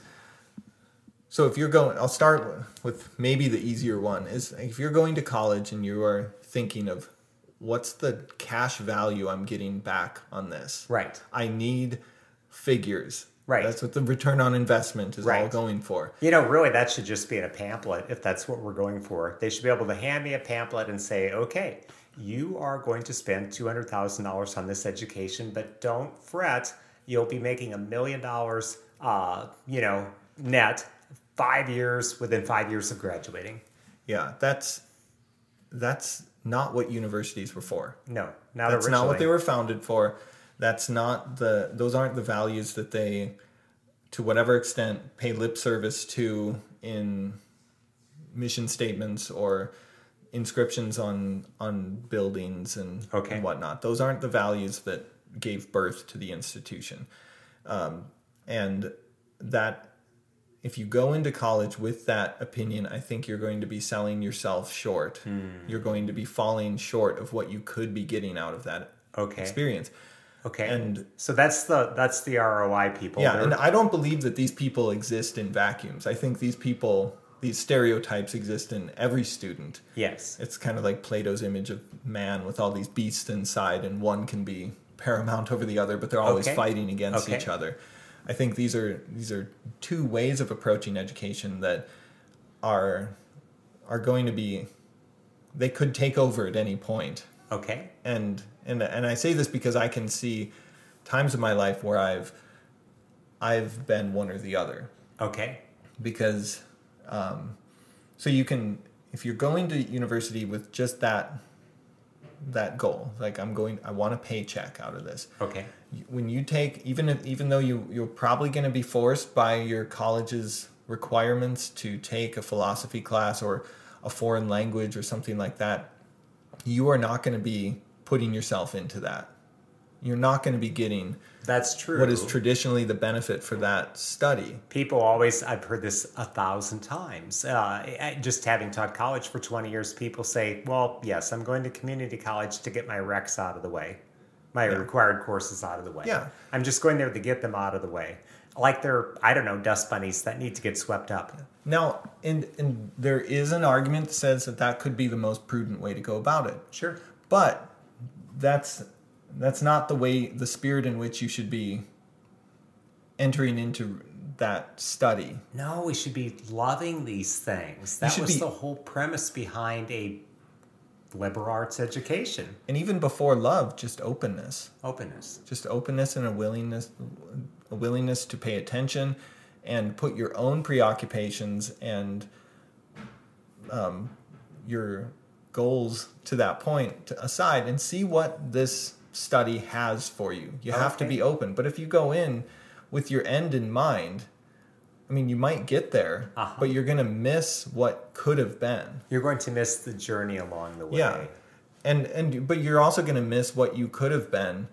so if you're going i'll start with maybe the easier one is if you're going to college and you are thinking of what's the cash value i'm getting back on this Right. i need figures Right. that's what the return on investment is all going for You know, really, that should just be in a pamphlet if that's what we're going for. They should be able to hand me a pamphlet and say, okay, you are going to spend $200,000 on this education, but don't fret. You'll be making a million dollars, uh, you know, net five years within five years of graduating. yeah that's that's not what universities were for No, not that's originally. not what they were founded for that's not the those aren't the values that they to whatever extent pay lip service to in mission statements or inscriptions on on buildings and, Okay. and whatnot those aren't the values that gave birth to the institution um, and that if you go into college with that opinion, I think you're going to be selling yourself short. Hmm. You're going to be falling short of what you could be getting out of that Okay. experience. Okay. And- so that's the that's the ROI people. Yeah, They're- and I don't believe that these people exist in vacuums. I think these people, these stereotypes exist in every student. yes. It's kind of like Plato's image of man with all these beasts inside, and one can be paramount over the other, but they're always Okay. fighting against Okay. each other. I think these are these are two ways of approaching education that are are going to be they could take over at any point. Okay. And and and I say this because I can see times in my life where I've I've been one or the other Okay. because um, so you can if you're going to university with just that that goal like i'm going i want a paycheck out of this Okay. when you take even if even though you you're probably going to be forced by your college's requirements to take a philosophy class or a foreign language or something like that you are not going to be putting yourself into that you're not going to be getting That's true. what is traditionally the benefit for that study People always, I've heard this a thousand times. Uh, just having taught college for 20 years, people say, well, yes, I'm going to community college to get my recs out of the way, my required courses out of the way. Yeah. I'm just going there to get them out of the way. Like they're, I don't know, dust bunnies that need to get swept up. Now, and and there is an argument that says that that could be the most prudent way to go about it. Sure. But that's that's not the way the spirit in which you should be entering into that study. No, we should be loving these things. That was be- the whole premise behind a liberal arts education And even before love, just openness. openness. Just openness and a willingness a willingness to pay attention and put your own preoccupations and um, your goals to that point to- aside and see what this study has for you. You have to be open. But if you go in with your end in mind, I mean, you might get there, Uh-huh. but you're going to miss what could have been. You're going to miss the journey along the way. Yeah. And and but you're also going to miss what you could have been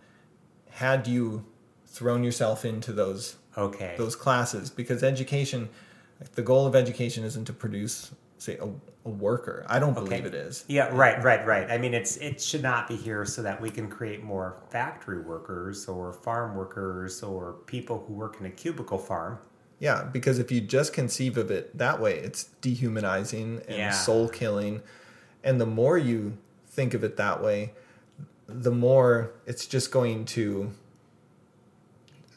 had you thrown yourself into those Okay. those classes because education like the goal of education isn't to produce say a, a worker. I don't believe it is. Yeah, right, right, right. I mean, it's it should not be here so that we can create more factory workers or farm workers or people who work in a cubicle farm. Yeah, because if you just conceive of it that way, it's dehumanizing and Yeah. soul killing. And the more you think of it that way, the more it's just going to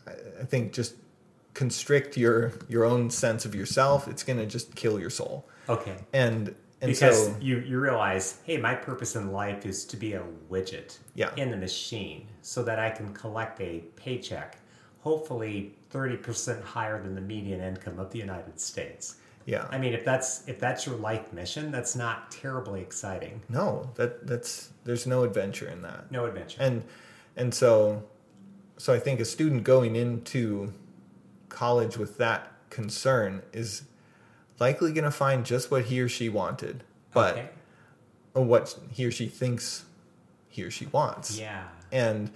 I think just constrict your your own sense of yourself. It's going to just kill your soul. Okay. And and Because so you, you realize, hey, my purpose in life is to be a widget Yeah. in the machine so that I can collect a paycheck, hopefully 30% higher than the median income of the United States. yeah. I mean, if that's if that's your life mission, that's not terribly exciting. no, that that's there's no adventure in that. No adventure. and and so so i think a student going into college with that concern is likely going to find just what he or she wanted but Okay. what he or she thinks he or she wants. Yeah. and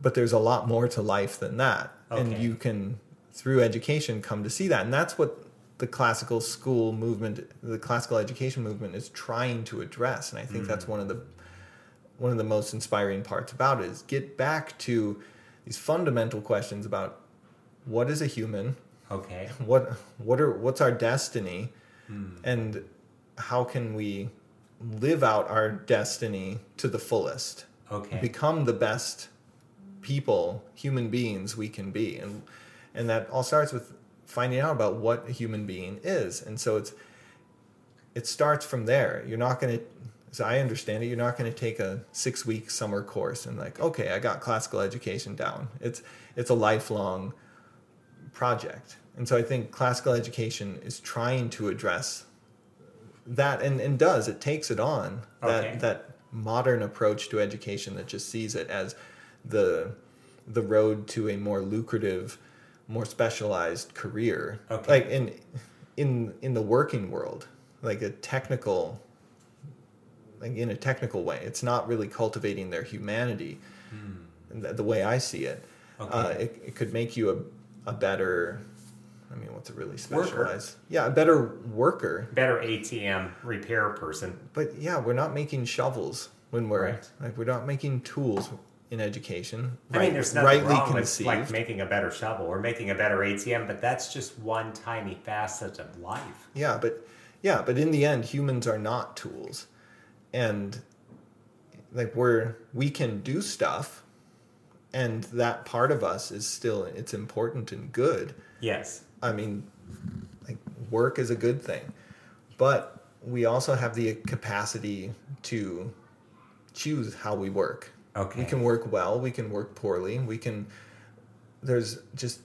but there's a lot more to life than that. And you can through education come to see that. And that's what the classical school movement the classical education movement is trying to address. And i think that's mm. one of the one of the most inspiring parts about it is get back to these fundamental questions about what is a human? Okay. what what are what's our destiny? Hmm. and how can we live out our destiny to the fullest? Okay. become the best people human beings we can be. And and that all starts with finding out about what a human being is. And so it's it starts from there. You're not going to as i understand it you're not going to take a six week summer course and like okay i got classical education down. It's it's a lifelong project. And so i think classical education is trying to address that and, and does. It takes it on that Okay. that modern approach to education that just sees it as the the road to a more lucrative more specialized career. Okay. like in in in the working world like a technical like in a technical way. It's not really cultivating their humanity the, the way i see it. Uh, it, it could make you a, a better i mean what's a really Worker. specialized yeah a better worker Better ATM repair person. but yeah, we're not making shovels when we're Right. like we're not making tools in education. I mean, there's nothing rightly wrong with like making a better shovel or making a better ATM, but that's just one tiny facet of life. yeah, but yeah, but in the end, humans are not tools, and like we're we can do stuff, and that part of us is still it's important and good. Yes. I mean, like work is a good thing, but we also have the capacity to choose how we work. Okay. We can work well, we can work poorly, we can there's just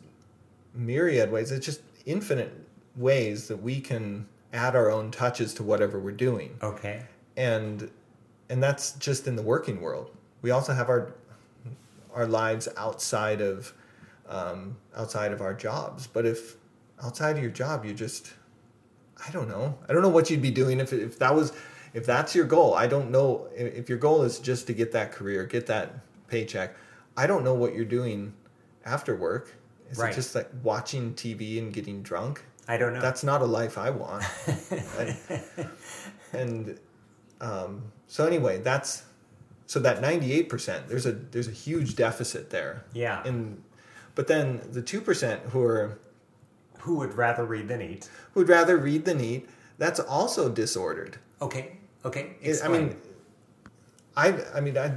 myriad ways, it's just infinite ways that we can add our own touches to whatever we're doing. Okay. And and that's just in the working world. We also have our our lives outside of um, outside of our jobs. But if outside of your job, you just I don't know. I don't know what you'd be doing if if that was if that's your goal. I don't know if your goal is just to get that career, get that paycheck. I don't know what you're doing after work. Is Right. it just like watching TV and getting drunk? I don't know. That's not a life I want. and and, um, so anyway, that's so that 98%. There's a there's a huge deficit there. yeah. And but then the 2% who are Who would rather read than eat? who'd rather read than eat, that's also disordered. Okay. Okay. It- I mean, I I mean I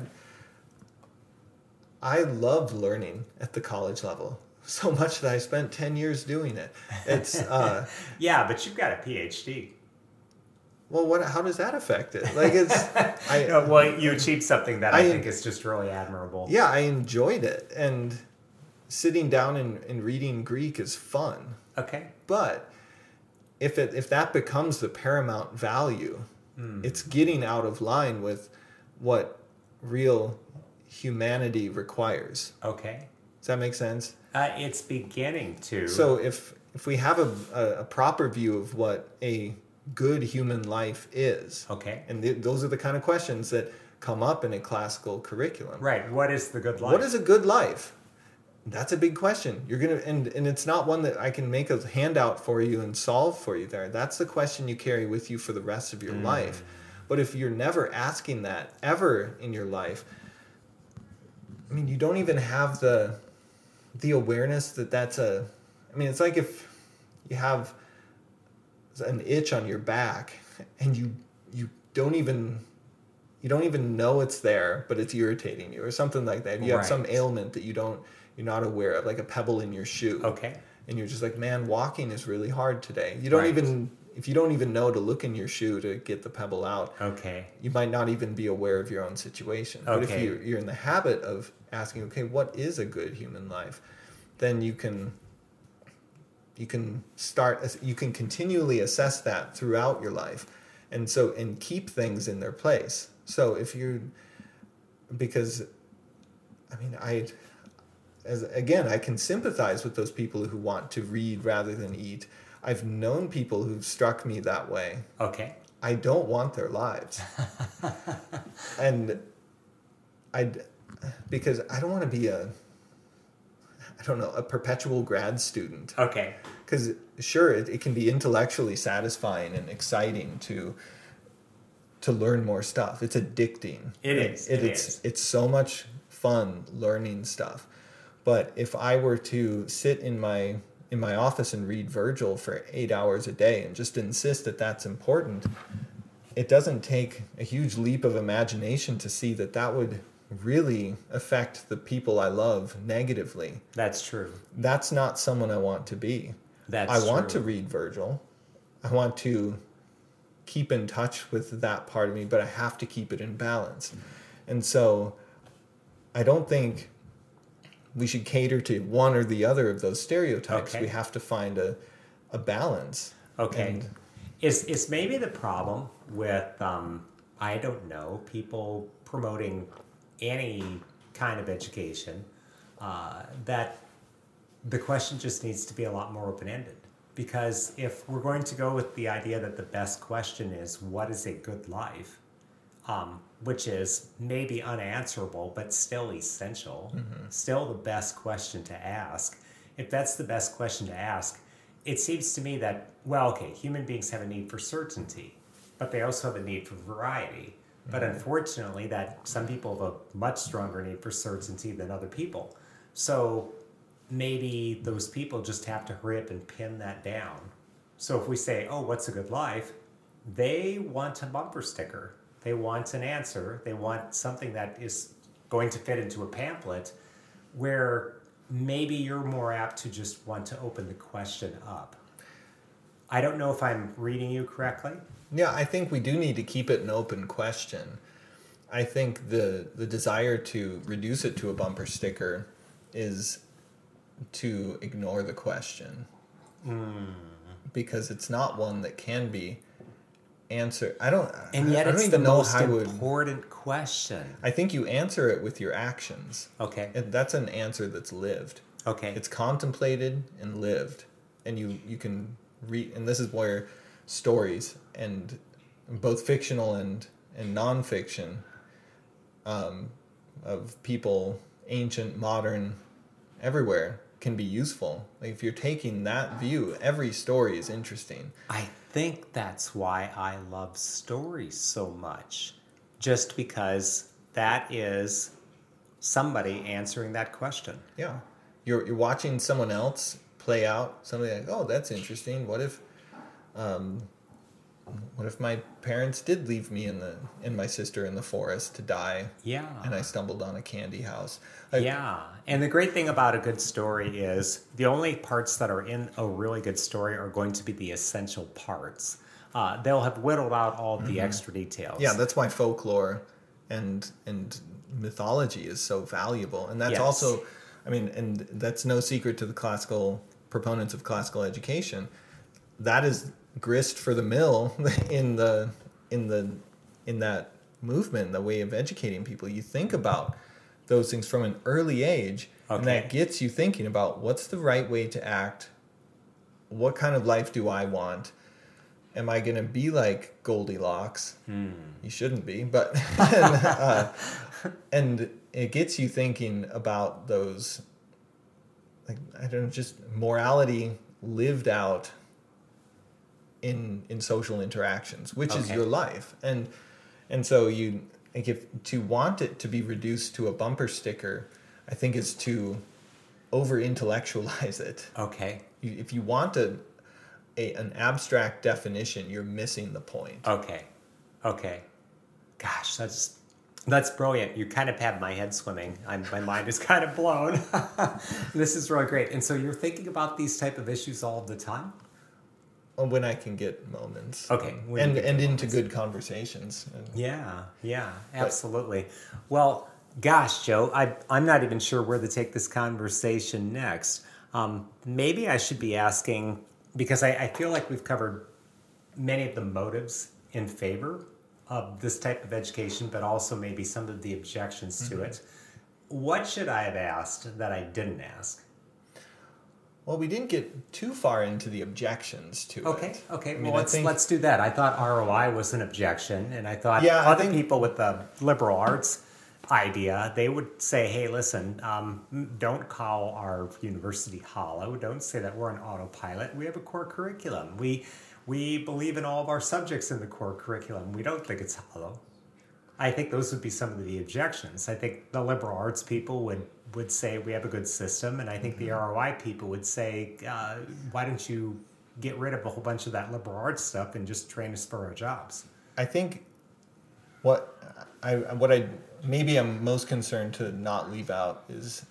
I love learning at the college level so much that I spent 10 years doing it. It's uh yeah, but you've got a PhD. Well what how does that affect it? Like it's I No, well, you achieved something that I, I- think is just really admirable. yeah, I enjoyed it and sitting down and, and reading Greek is fun. Okay. But if it if that becomes the paramount value, it's getting out of line with what real humanity requires. Okay. Does that make sense? Uh, it's beginning to. So if if we have a, a, a proper view of what a good human life is, Okay. and th- those are the kind of questions that come up in a classical curriculum. Right. What is the good life? What is a good life? That's a big question. You're gonna and and it's not one that I can make a handout for you and solve for you there. That's the question you carry with you for the rest of your mm. life. But if you're never asking that ever in your life, I mean, you don't even have the the awareness that that's a. I mean, it's like if you have an itch on your back and you you don't even you don't even know it's there, but it's irritating you or something like that. You have some ailment that you don't you're not aware of, like a pebble in your shoe. Okay. And you're just like, man, walking is really hard today. You don't Right. even if you don't even know to look in your shoe to get the pebble out, Okay. you might not even be aware of your own situation. Okay. But if you're, you're in the habit of asking, okay, what is a good human life? Then you can you can start you can continually assess that throughout your life and so and keep things in their place so if you because i mean i as again i can sympathize with those people who want to read rather than eat i've known people who've struck me that way Okay. I don't want their lives. and I, because I don't want to be a, I don't know, a perpetual grad student. Okay. Because sure, it, it can be intellectually satisfying and exciting to to learn more stuff. It's addicting. It is. It, it it's is. it's so much fun learning stuff. But if I were to sit in my in my office and read Virgil for eight hours a day and just insist that that's important, it doesn't take a huge leap of imagination to see that that would really affect the people I love negatively. That's true. That's not someone I want to be. That's I want true. to read Virgil. I want to keep in touch with that part of me, but I have to keep it in balance. And so I don't think we should cater to one or the other of those stereotypes. Okay. We have to find a, a balance. Okay. And- is is maybe the problem with um, I don't know people promoting any kind of education uh, that the question just needs to be a lot more open ended. Because if we're going to go with the idea that the best question is what is a good life, um, which is maybe unanswerable but still essential, still the best question to ask. If that's the best question to ask, it seems to me that, well, okay, human beings have a need for certainty, but they also have a need for variety. But unfortunately, that some people have a much stronger need for certainty than other people. So maybe those people just have to hurry up and pin that down. So if we say, oh, what's a good life? They want a bumper sticker. They want an answer. They want something that is going to fit into a pamphlet where maybe you're more apt to just want to open the question up. I don't know if I'm reading you correctly. Yeah, I think we do need to keep it an open question. I think the the desire to reduce it to a bumper sticker is to ignore the question hmm. because it's not one that can be answered. I don't. And yet I don't it's the most how I would. important question. I think you answer it with your actions. Okay. And that's an answer that's lived. Okay. It's contemplated and lived, and you you can read. And this is where stories and both fictional and and nonfiction um, of people, ancient, modern, everywhere, can be useful. Like if you're taking that view, every story is interesting. I think that's why I love stories so much. Just because that is somebody answering that question. Yeah, you're you're watching someone else play out something like, oh, that's interesting. What if, um, what if my parents did leave me in the and my sister in the forest to die, Yeah. and I stumbled on a candy house? Like, yeah. And the great thing about a good story is the only parts that are in a really good story are going to be the essential parts. Uh, they'll have whittled out all the extra details. Mm-hmm. yeah, that's why folklore and and mythology is so valuable, and that's Yes. also, I mean, and that's no secret to the classical proponents of classical education. That is grist for the mill in the in the in that movement, the way of educating people. You think about those things from an early age, and that gets you thinking about what's the right way to act. What kind of life do I want? Am I going to be like Goldilocks? You shouldn't be, but and, uh, and it gets you thinking about those, like I don't know, just morality lived out in in social interactions, which is your life, and and so you like if to want it to be reduced to a bumper sticker, I think is to over intellectualize it. Okay. You, if you want a, a an abstract definition, you're missing the point. Okay. Okay. Gosh, that's that's brilliant. You kind of have my head swimming. I'm, my mind is kind of blown. this is really great. And so you're thinking about these type of issues all the time? Uh, when I can get moments. Okay, when and and into good conversations. Yeah, yeah, absolutely. Well, gosh, Joe, I, I'm not even sure where to take this conversation next. Um, maybe I should be asking, because I, I feel like we've covered many of the motives in favor of this type of education, but also maybe some of the objections to it. What should I have asked that I didn't ask? Well, we didn't get too far into the objections to Okay, it. okay. Okay. I mean, well, let's think- let's do that. I thought ROI was an objection, and I thought Yeah, other think- people with the liberal arts idea they would say, "Hey, listen, um, don't call our university hollow. Don't say that we're an autopilot. We have a core curriculum. We we believe in all of our subjects in the core curriculum. We don't think it's hollow." I think those would be some of the objections. I think the liberal arts people would would say we have a good system, and I think the Mm-hmm. ROI people would say, uh, why don't you get rid of a whole bunch of that liberal arts stuff and just train us for our jobs? I think what I what I maybe I'm most concerned to not leave out is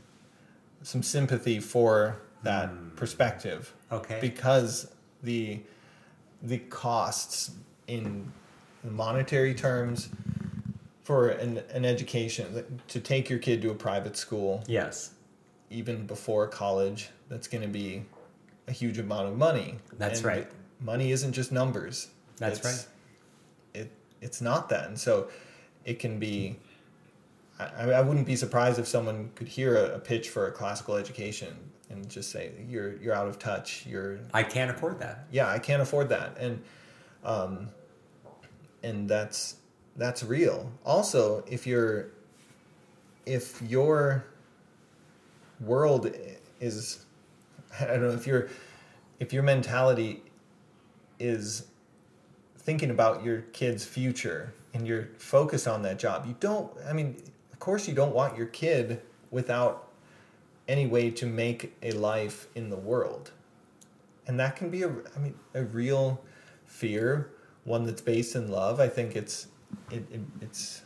some sympathy for that perspective. Okay. Because the the costs in monetary terms for an, an education to take your kid to a private school. Yes, even before college that's going to be a huge amount of money. That's And right. money isn't just numbers. That's It's- it it's not that. And so it can be I, I wouldn't be surprised if someone could hear a, a pitch for a classical education and just say you're you're out of touch. You're I can't afford that. yeah i can't afford that. And um and that's that's real. Also if you're if your world is i don't know if your if your mentality is thinking about your kid's future and you're focused on that job you don't i mean of course you don't want your kid without any way to make a life in the world. And that can be a i mean a real fear one that's based in love. I think it's it, it it's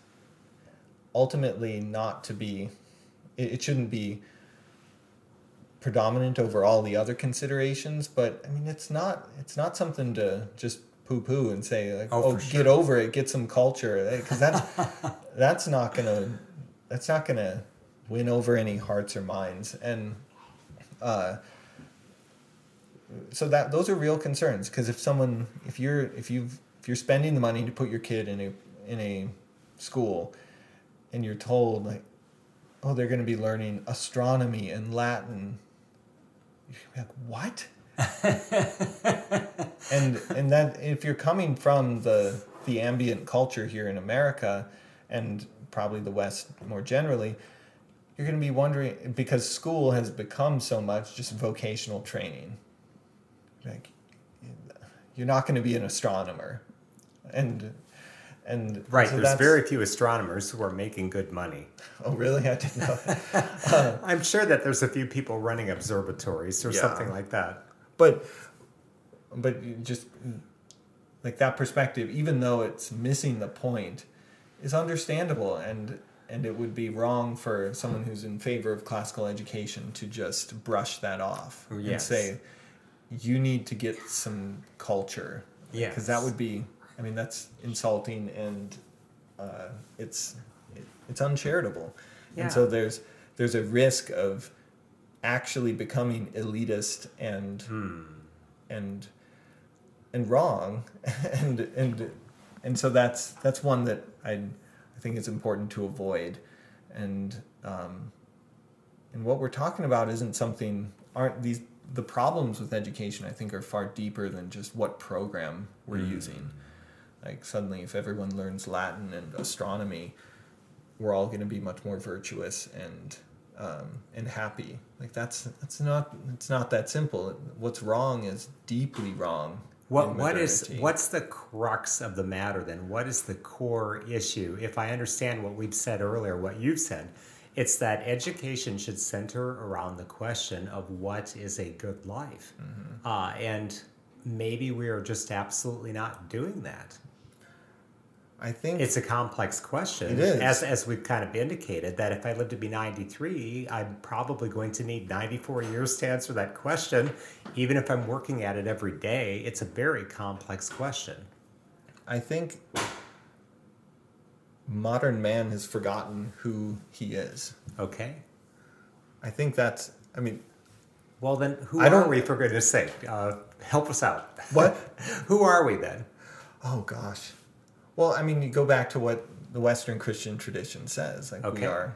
ultimately not to be it, it shouldn't be predominant over all the other considerations but i mean it's not it's not something to just poo poo and say like Oh, oh, get over it get some culture because that's that's not gonna that's not gonna win over any hearts or minds and uh so that those are real concerns because if someone if you're if you've if you're spending the money to put your kid in a in a school and you're told like oh they're going to be learning astronomy and latin. You're like what? And and that if you're coming from the the ambient culture here in America and probably the West more generally, you're going to be wondering because school has become so much just vocational training. Like you're not going to be an astronomer, and and Right. so there's very few astronomers who are making good money. oh really I didn't know. that. I'm sure that there's a few people running observatories or Yeah. something like that. but but just like that perspective even though it's missing the point is understandable and and it would be wrong for someone who's in favor of classical education to just brush that off and Yes. say you need to get some culture Yeah, because that would be i mean that's insulting and uh, it's it, it's uncharitable. Yeah. and so there's there's a risk of actually becoming elitist and Hmm. and and wrong. And and and so that's that's one that I I think it's important to avoid. And um, and what we're talking about isn't something aren't these the problems with education I think are far deeper than just what program we're using like suddenly if everyone learns Latin and astronomy we're all going to be much more virtuous and um, and happy. Like that's that's not it's not that simple. What's wrong is deeply wrong. What what is what's the crux of the matter then? What is the core issue? If I understand what we've said earlier, what you've said, it's that education should center around the question of what is a good life, Mm-hmm. uh, and maybe we are just absolutely not doing that. I think It's a complex question. It is. As, as we've kind of indicated, that if I live to be 93, I'm probably going to need 94 years to answer that question. Even if I'm working at it every day, it's a very complex question. I think modern man has forgotten who he is. Okay. I think that's I mean Well, then, who I don't- we, for goodness sake? Uh, help us out. what who are we then? Oh gosh. Well, I mean, you go back to what the Western Christian tradition says. Like Okay. we are,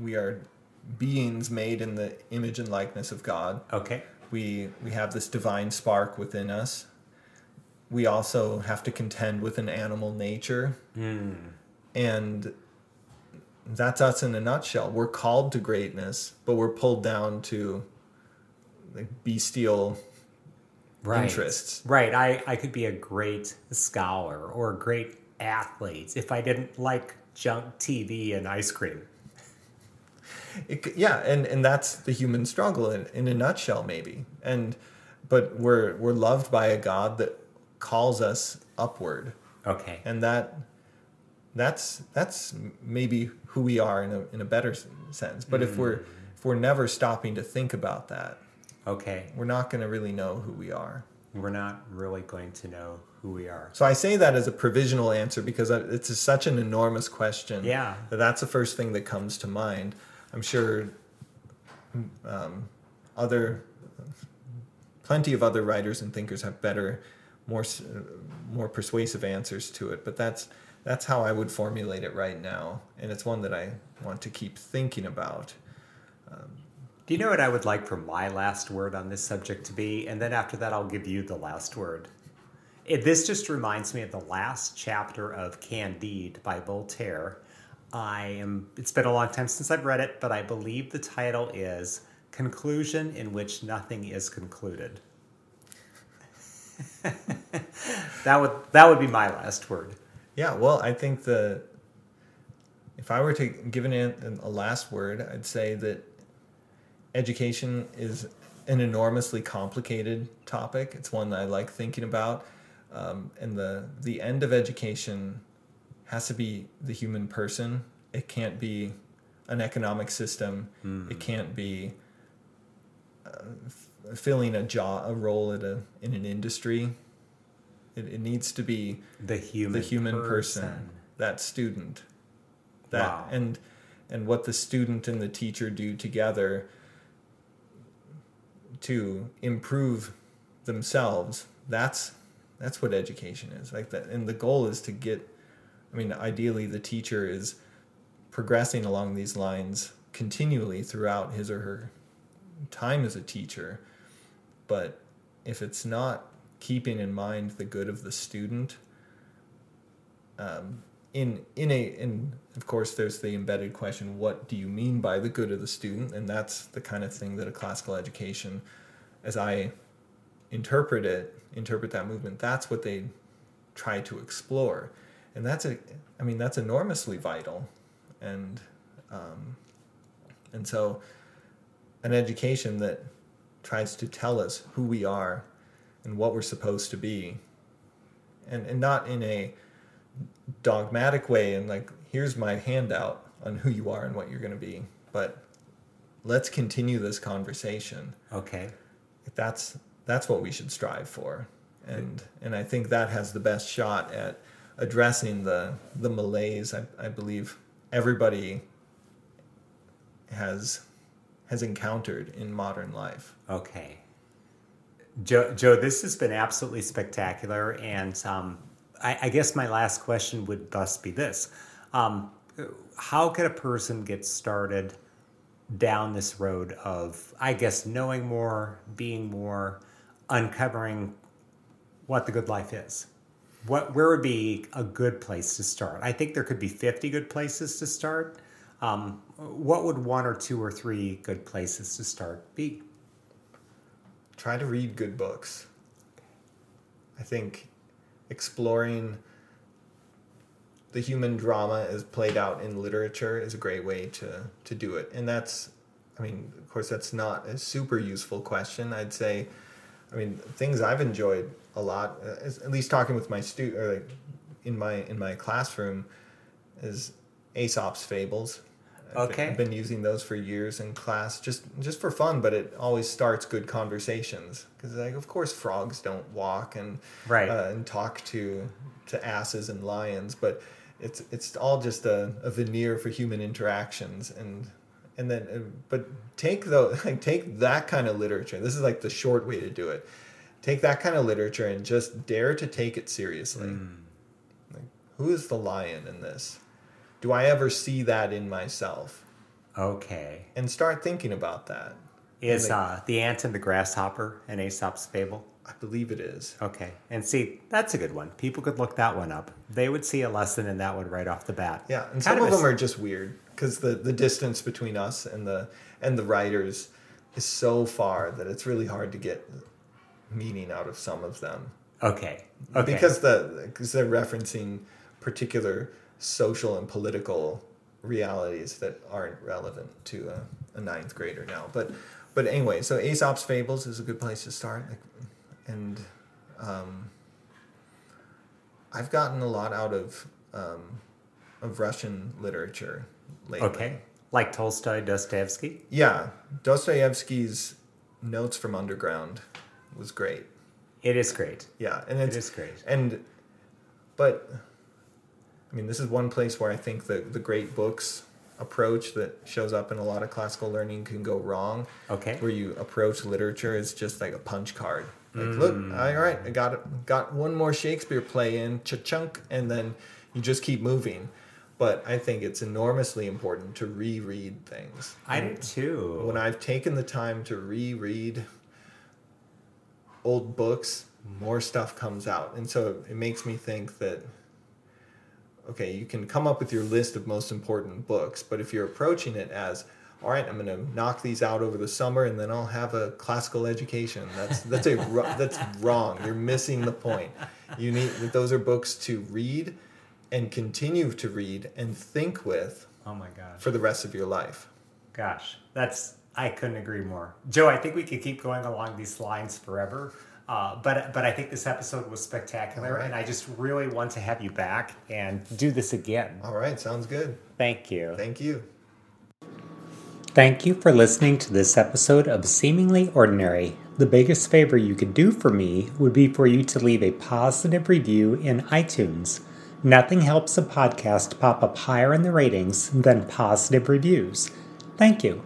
we are beings made in the image and likeness of God. Okay. we we have this divine spark within us. We also have to contend with an animal nature, hmm. and that's us in a nutshell. We're called to greatness, but we're pulled down to like bestial right. interests. Right. I, I could be a great scholar or a great athlete if I didn't like junk TV and ice cream. It, yeah, and and that's the human struggle in, in a nutshell, maybe. And but we're we're loved by a God that calls us upward, Okay. and that that's that's maybe who we are in a in a better sense. But if we're hmm. if we're never stopping to think about that, Okay. we're not going to really know who we are. We're not really going to know who we are. So I say that as a provisional answer because it's such an enormous question. Yeah. that that's the first thing that comes to mind. I'm sure um, other, plenty of other writers and thinkers have better, more more persuasive answers to it. But that's that's how I would formulate it right now, and it's one that I want to keep thinking about. Do you know what I would like for my last word on this subject to be? And then after that, I'll give you the last word. It, this just reminds me of the last chapter of Candide by Voltaire. I am. It's been a long time since I've read it, but I believe the title is "Conclusion in which nothing is concluded." that would that would be my last word. Yeah, well, I think the if I were to give an, an, a last word, I'd say that education is an enormously complicated topic. It's one that I like thinking about, um, and the the end of education has to be the human person. It can't be an economic system. It can't be uh, f- filling a job, a role at a in an industry. It, it needs to be The human the human person, that student that Wow. and and what the student and the teacher do together to improve themselves that's that's what education is. Like that and the goal is to get i mean ideally the teacher is progressing along these lines continually throughout his or her time as a teacher. But if it's not keeping in mind the good of the student um, in in a in of course there's the embedded question what do you mean by the good of the student? And that's the kind of thing that a classical education as i interpret it interpret that movement that's what they try to explore. And that's a i mean that's enormously vital. And um, and so an education that tries to tell us who we are and what we're supposed to be and and not in a dogmatic way and like here's my handout on who you are and what you're going to be but let's continue this conversation. Okay. that's that's what we should strive for and and i think that has the best shot at addressing the the malaise i, I believe everybody has has encountered in modern life Okay. Joe, Joe, this has been absolutely spectacular. And um, I, I guess my last question would thus be this um, How could a person get started down this road of, I guess, knowing more, being more, uncovering what the good life is? What, where would be a good place to start? I think there could be 50 good places to start. Um, what would one or two or three good places to start be? try to read good books. I think exploring the human drama as played out in literature is a great way to to do it. And that's I mean, of course that's not a super useful question. I'd say I mean, things I've enjoyed a lot, uh, at least talking with my student or like in my in my classroom is Aesop's fables. Okay. I've been using those for years in class, just just for fun. But it always starts good conversations because, like, of course, frogs don't walk and Right. uh, and talk to to asses and lions, but it's it's all just a, a veneer for human interactions and and then uh, but take the like take that kind of literature. This is like the short way to do it. Take that kind of literature and just dare to take it seriously. Like, who is the lion in this? Do I ever see that in myself? Okay. And start thinking about that. Is they- uh, the ant and the grasshopper an Aesop's fable? I believe it is. Okay, and see that's a good one. People could look that one up. They would see a lesson in that one right off the bat. Yeah, and Kind some of a them are just weird because the the distance between us and the and the writers is so far that it's really hard to get meaning out of some of them okay. Okay. because the because they're referencing particular social and political realities that aren't relevant to a, a ninth grader now. But but anyway, so Aesop's Fables is a good place to start, like, and um, I've gotten a lot out of um, of Russian literature lately. okay, like Tolstoy, Dostoevsky. Yeah, Dostoevsky's Notes from Underground was great. It is great. Yeah, and It it's great. And but I mean, this is one place where I think the the great books approach that shows up in a lot of classical learning can go wrong. Okay. Where you approach literature as just like a punch card. Like, look, mm. all right, I got got one more Shakespeare play in, cha-chunk, and then you just keep moving. But I think it's enormously important to reread things. I do too. When I've taken the time to reread old books, more stuff comes out. And so it makes me think that, okay, you can come up with your list of most important books, but if you're approaching it as, all right, I'm going to knock these out over the summer, and then I'll have a classical education. That's that's a that's wrong. You're missing the point. You need those are books to read, and continue to read and think with oh my gosh. for the rest of your life. Gosh, that's I couldn't agree more, Joe. I think we could keep going along these lines forever. Uh, but but I think this episode was spectacular, All right. and I just really want to have you back and do this again. All right, sounds good. Thank you. Thank you. Thank you for listening to this episode of Seemingly Ordinary. The biggest favor you could do for me would be for you to leave a positive review in iTunes. Nothing helps a podcast pop up higher in the ratings than positive reviews. Thank you.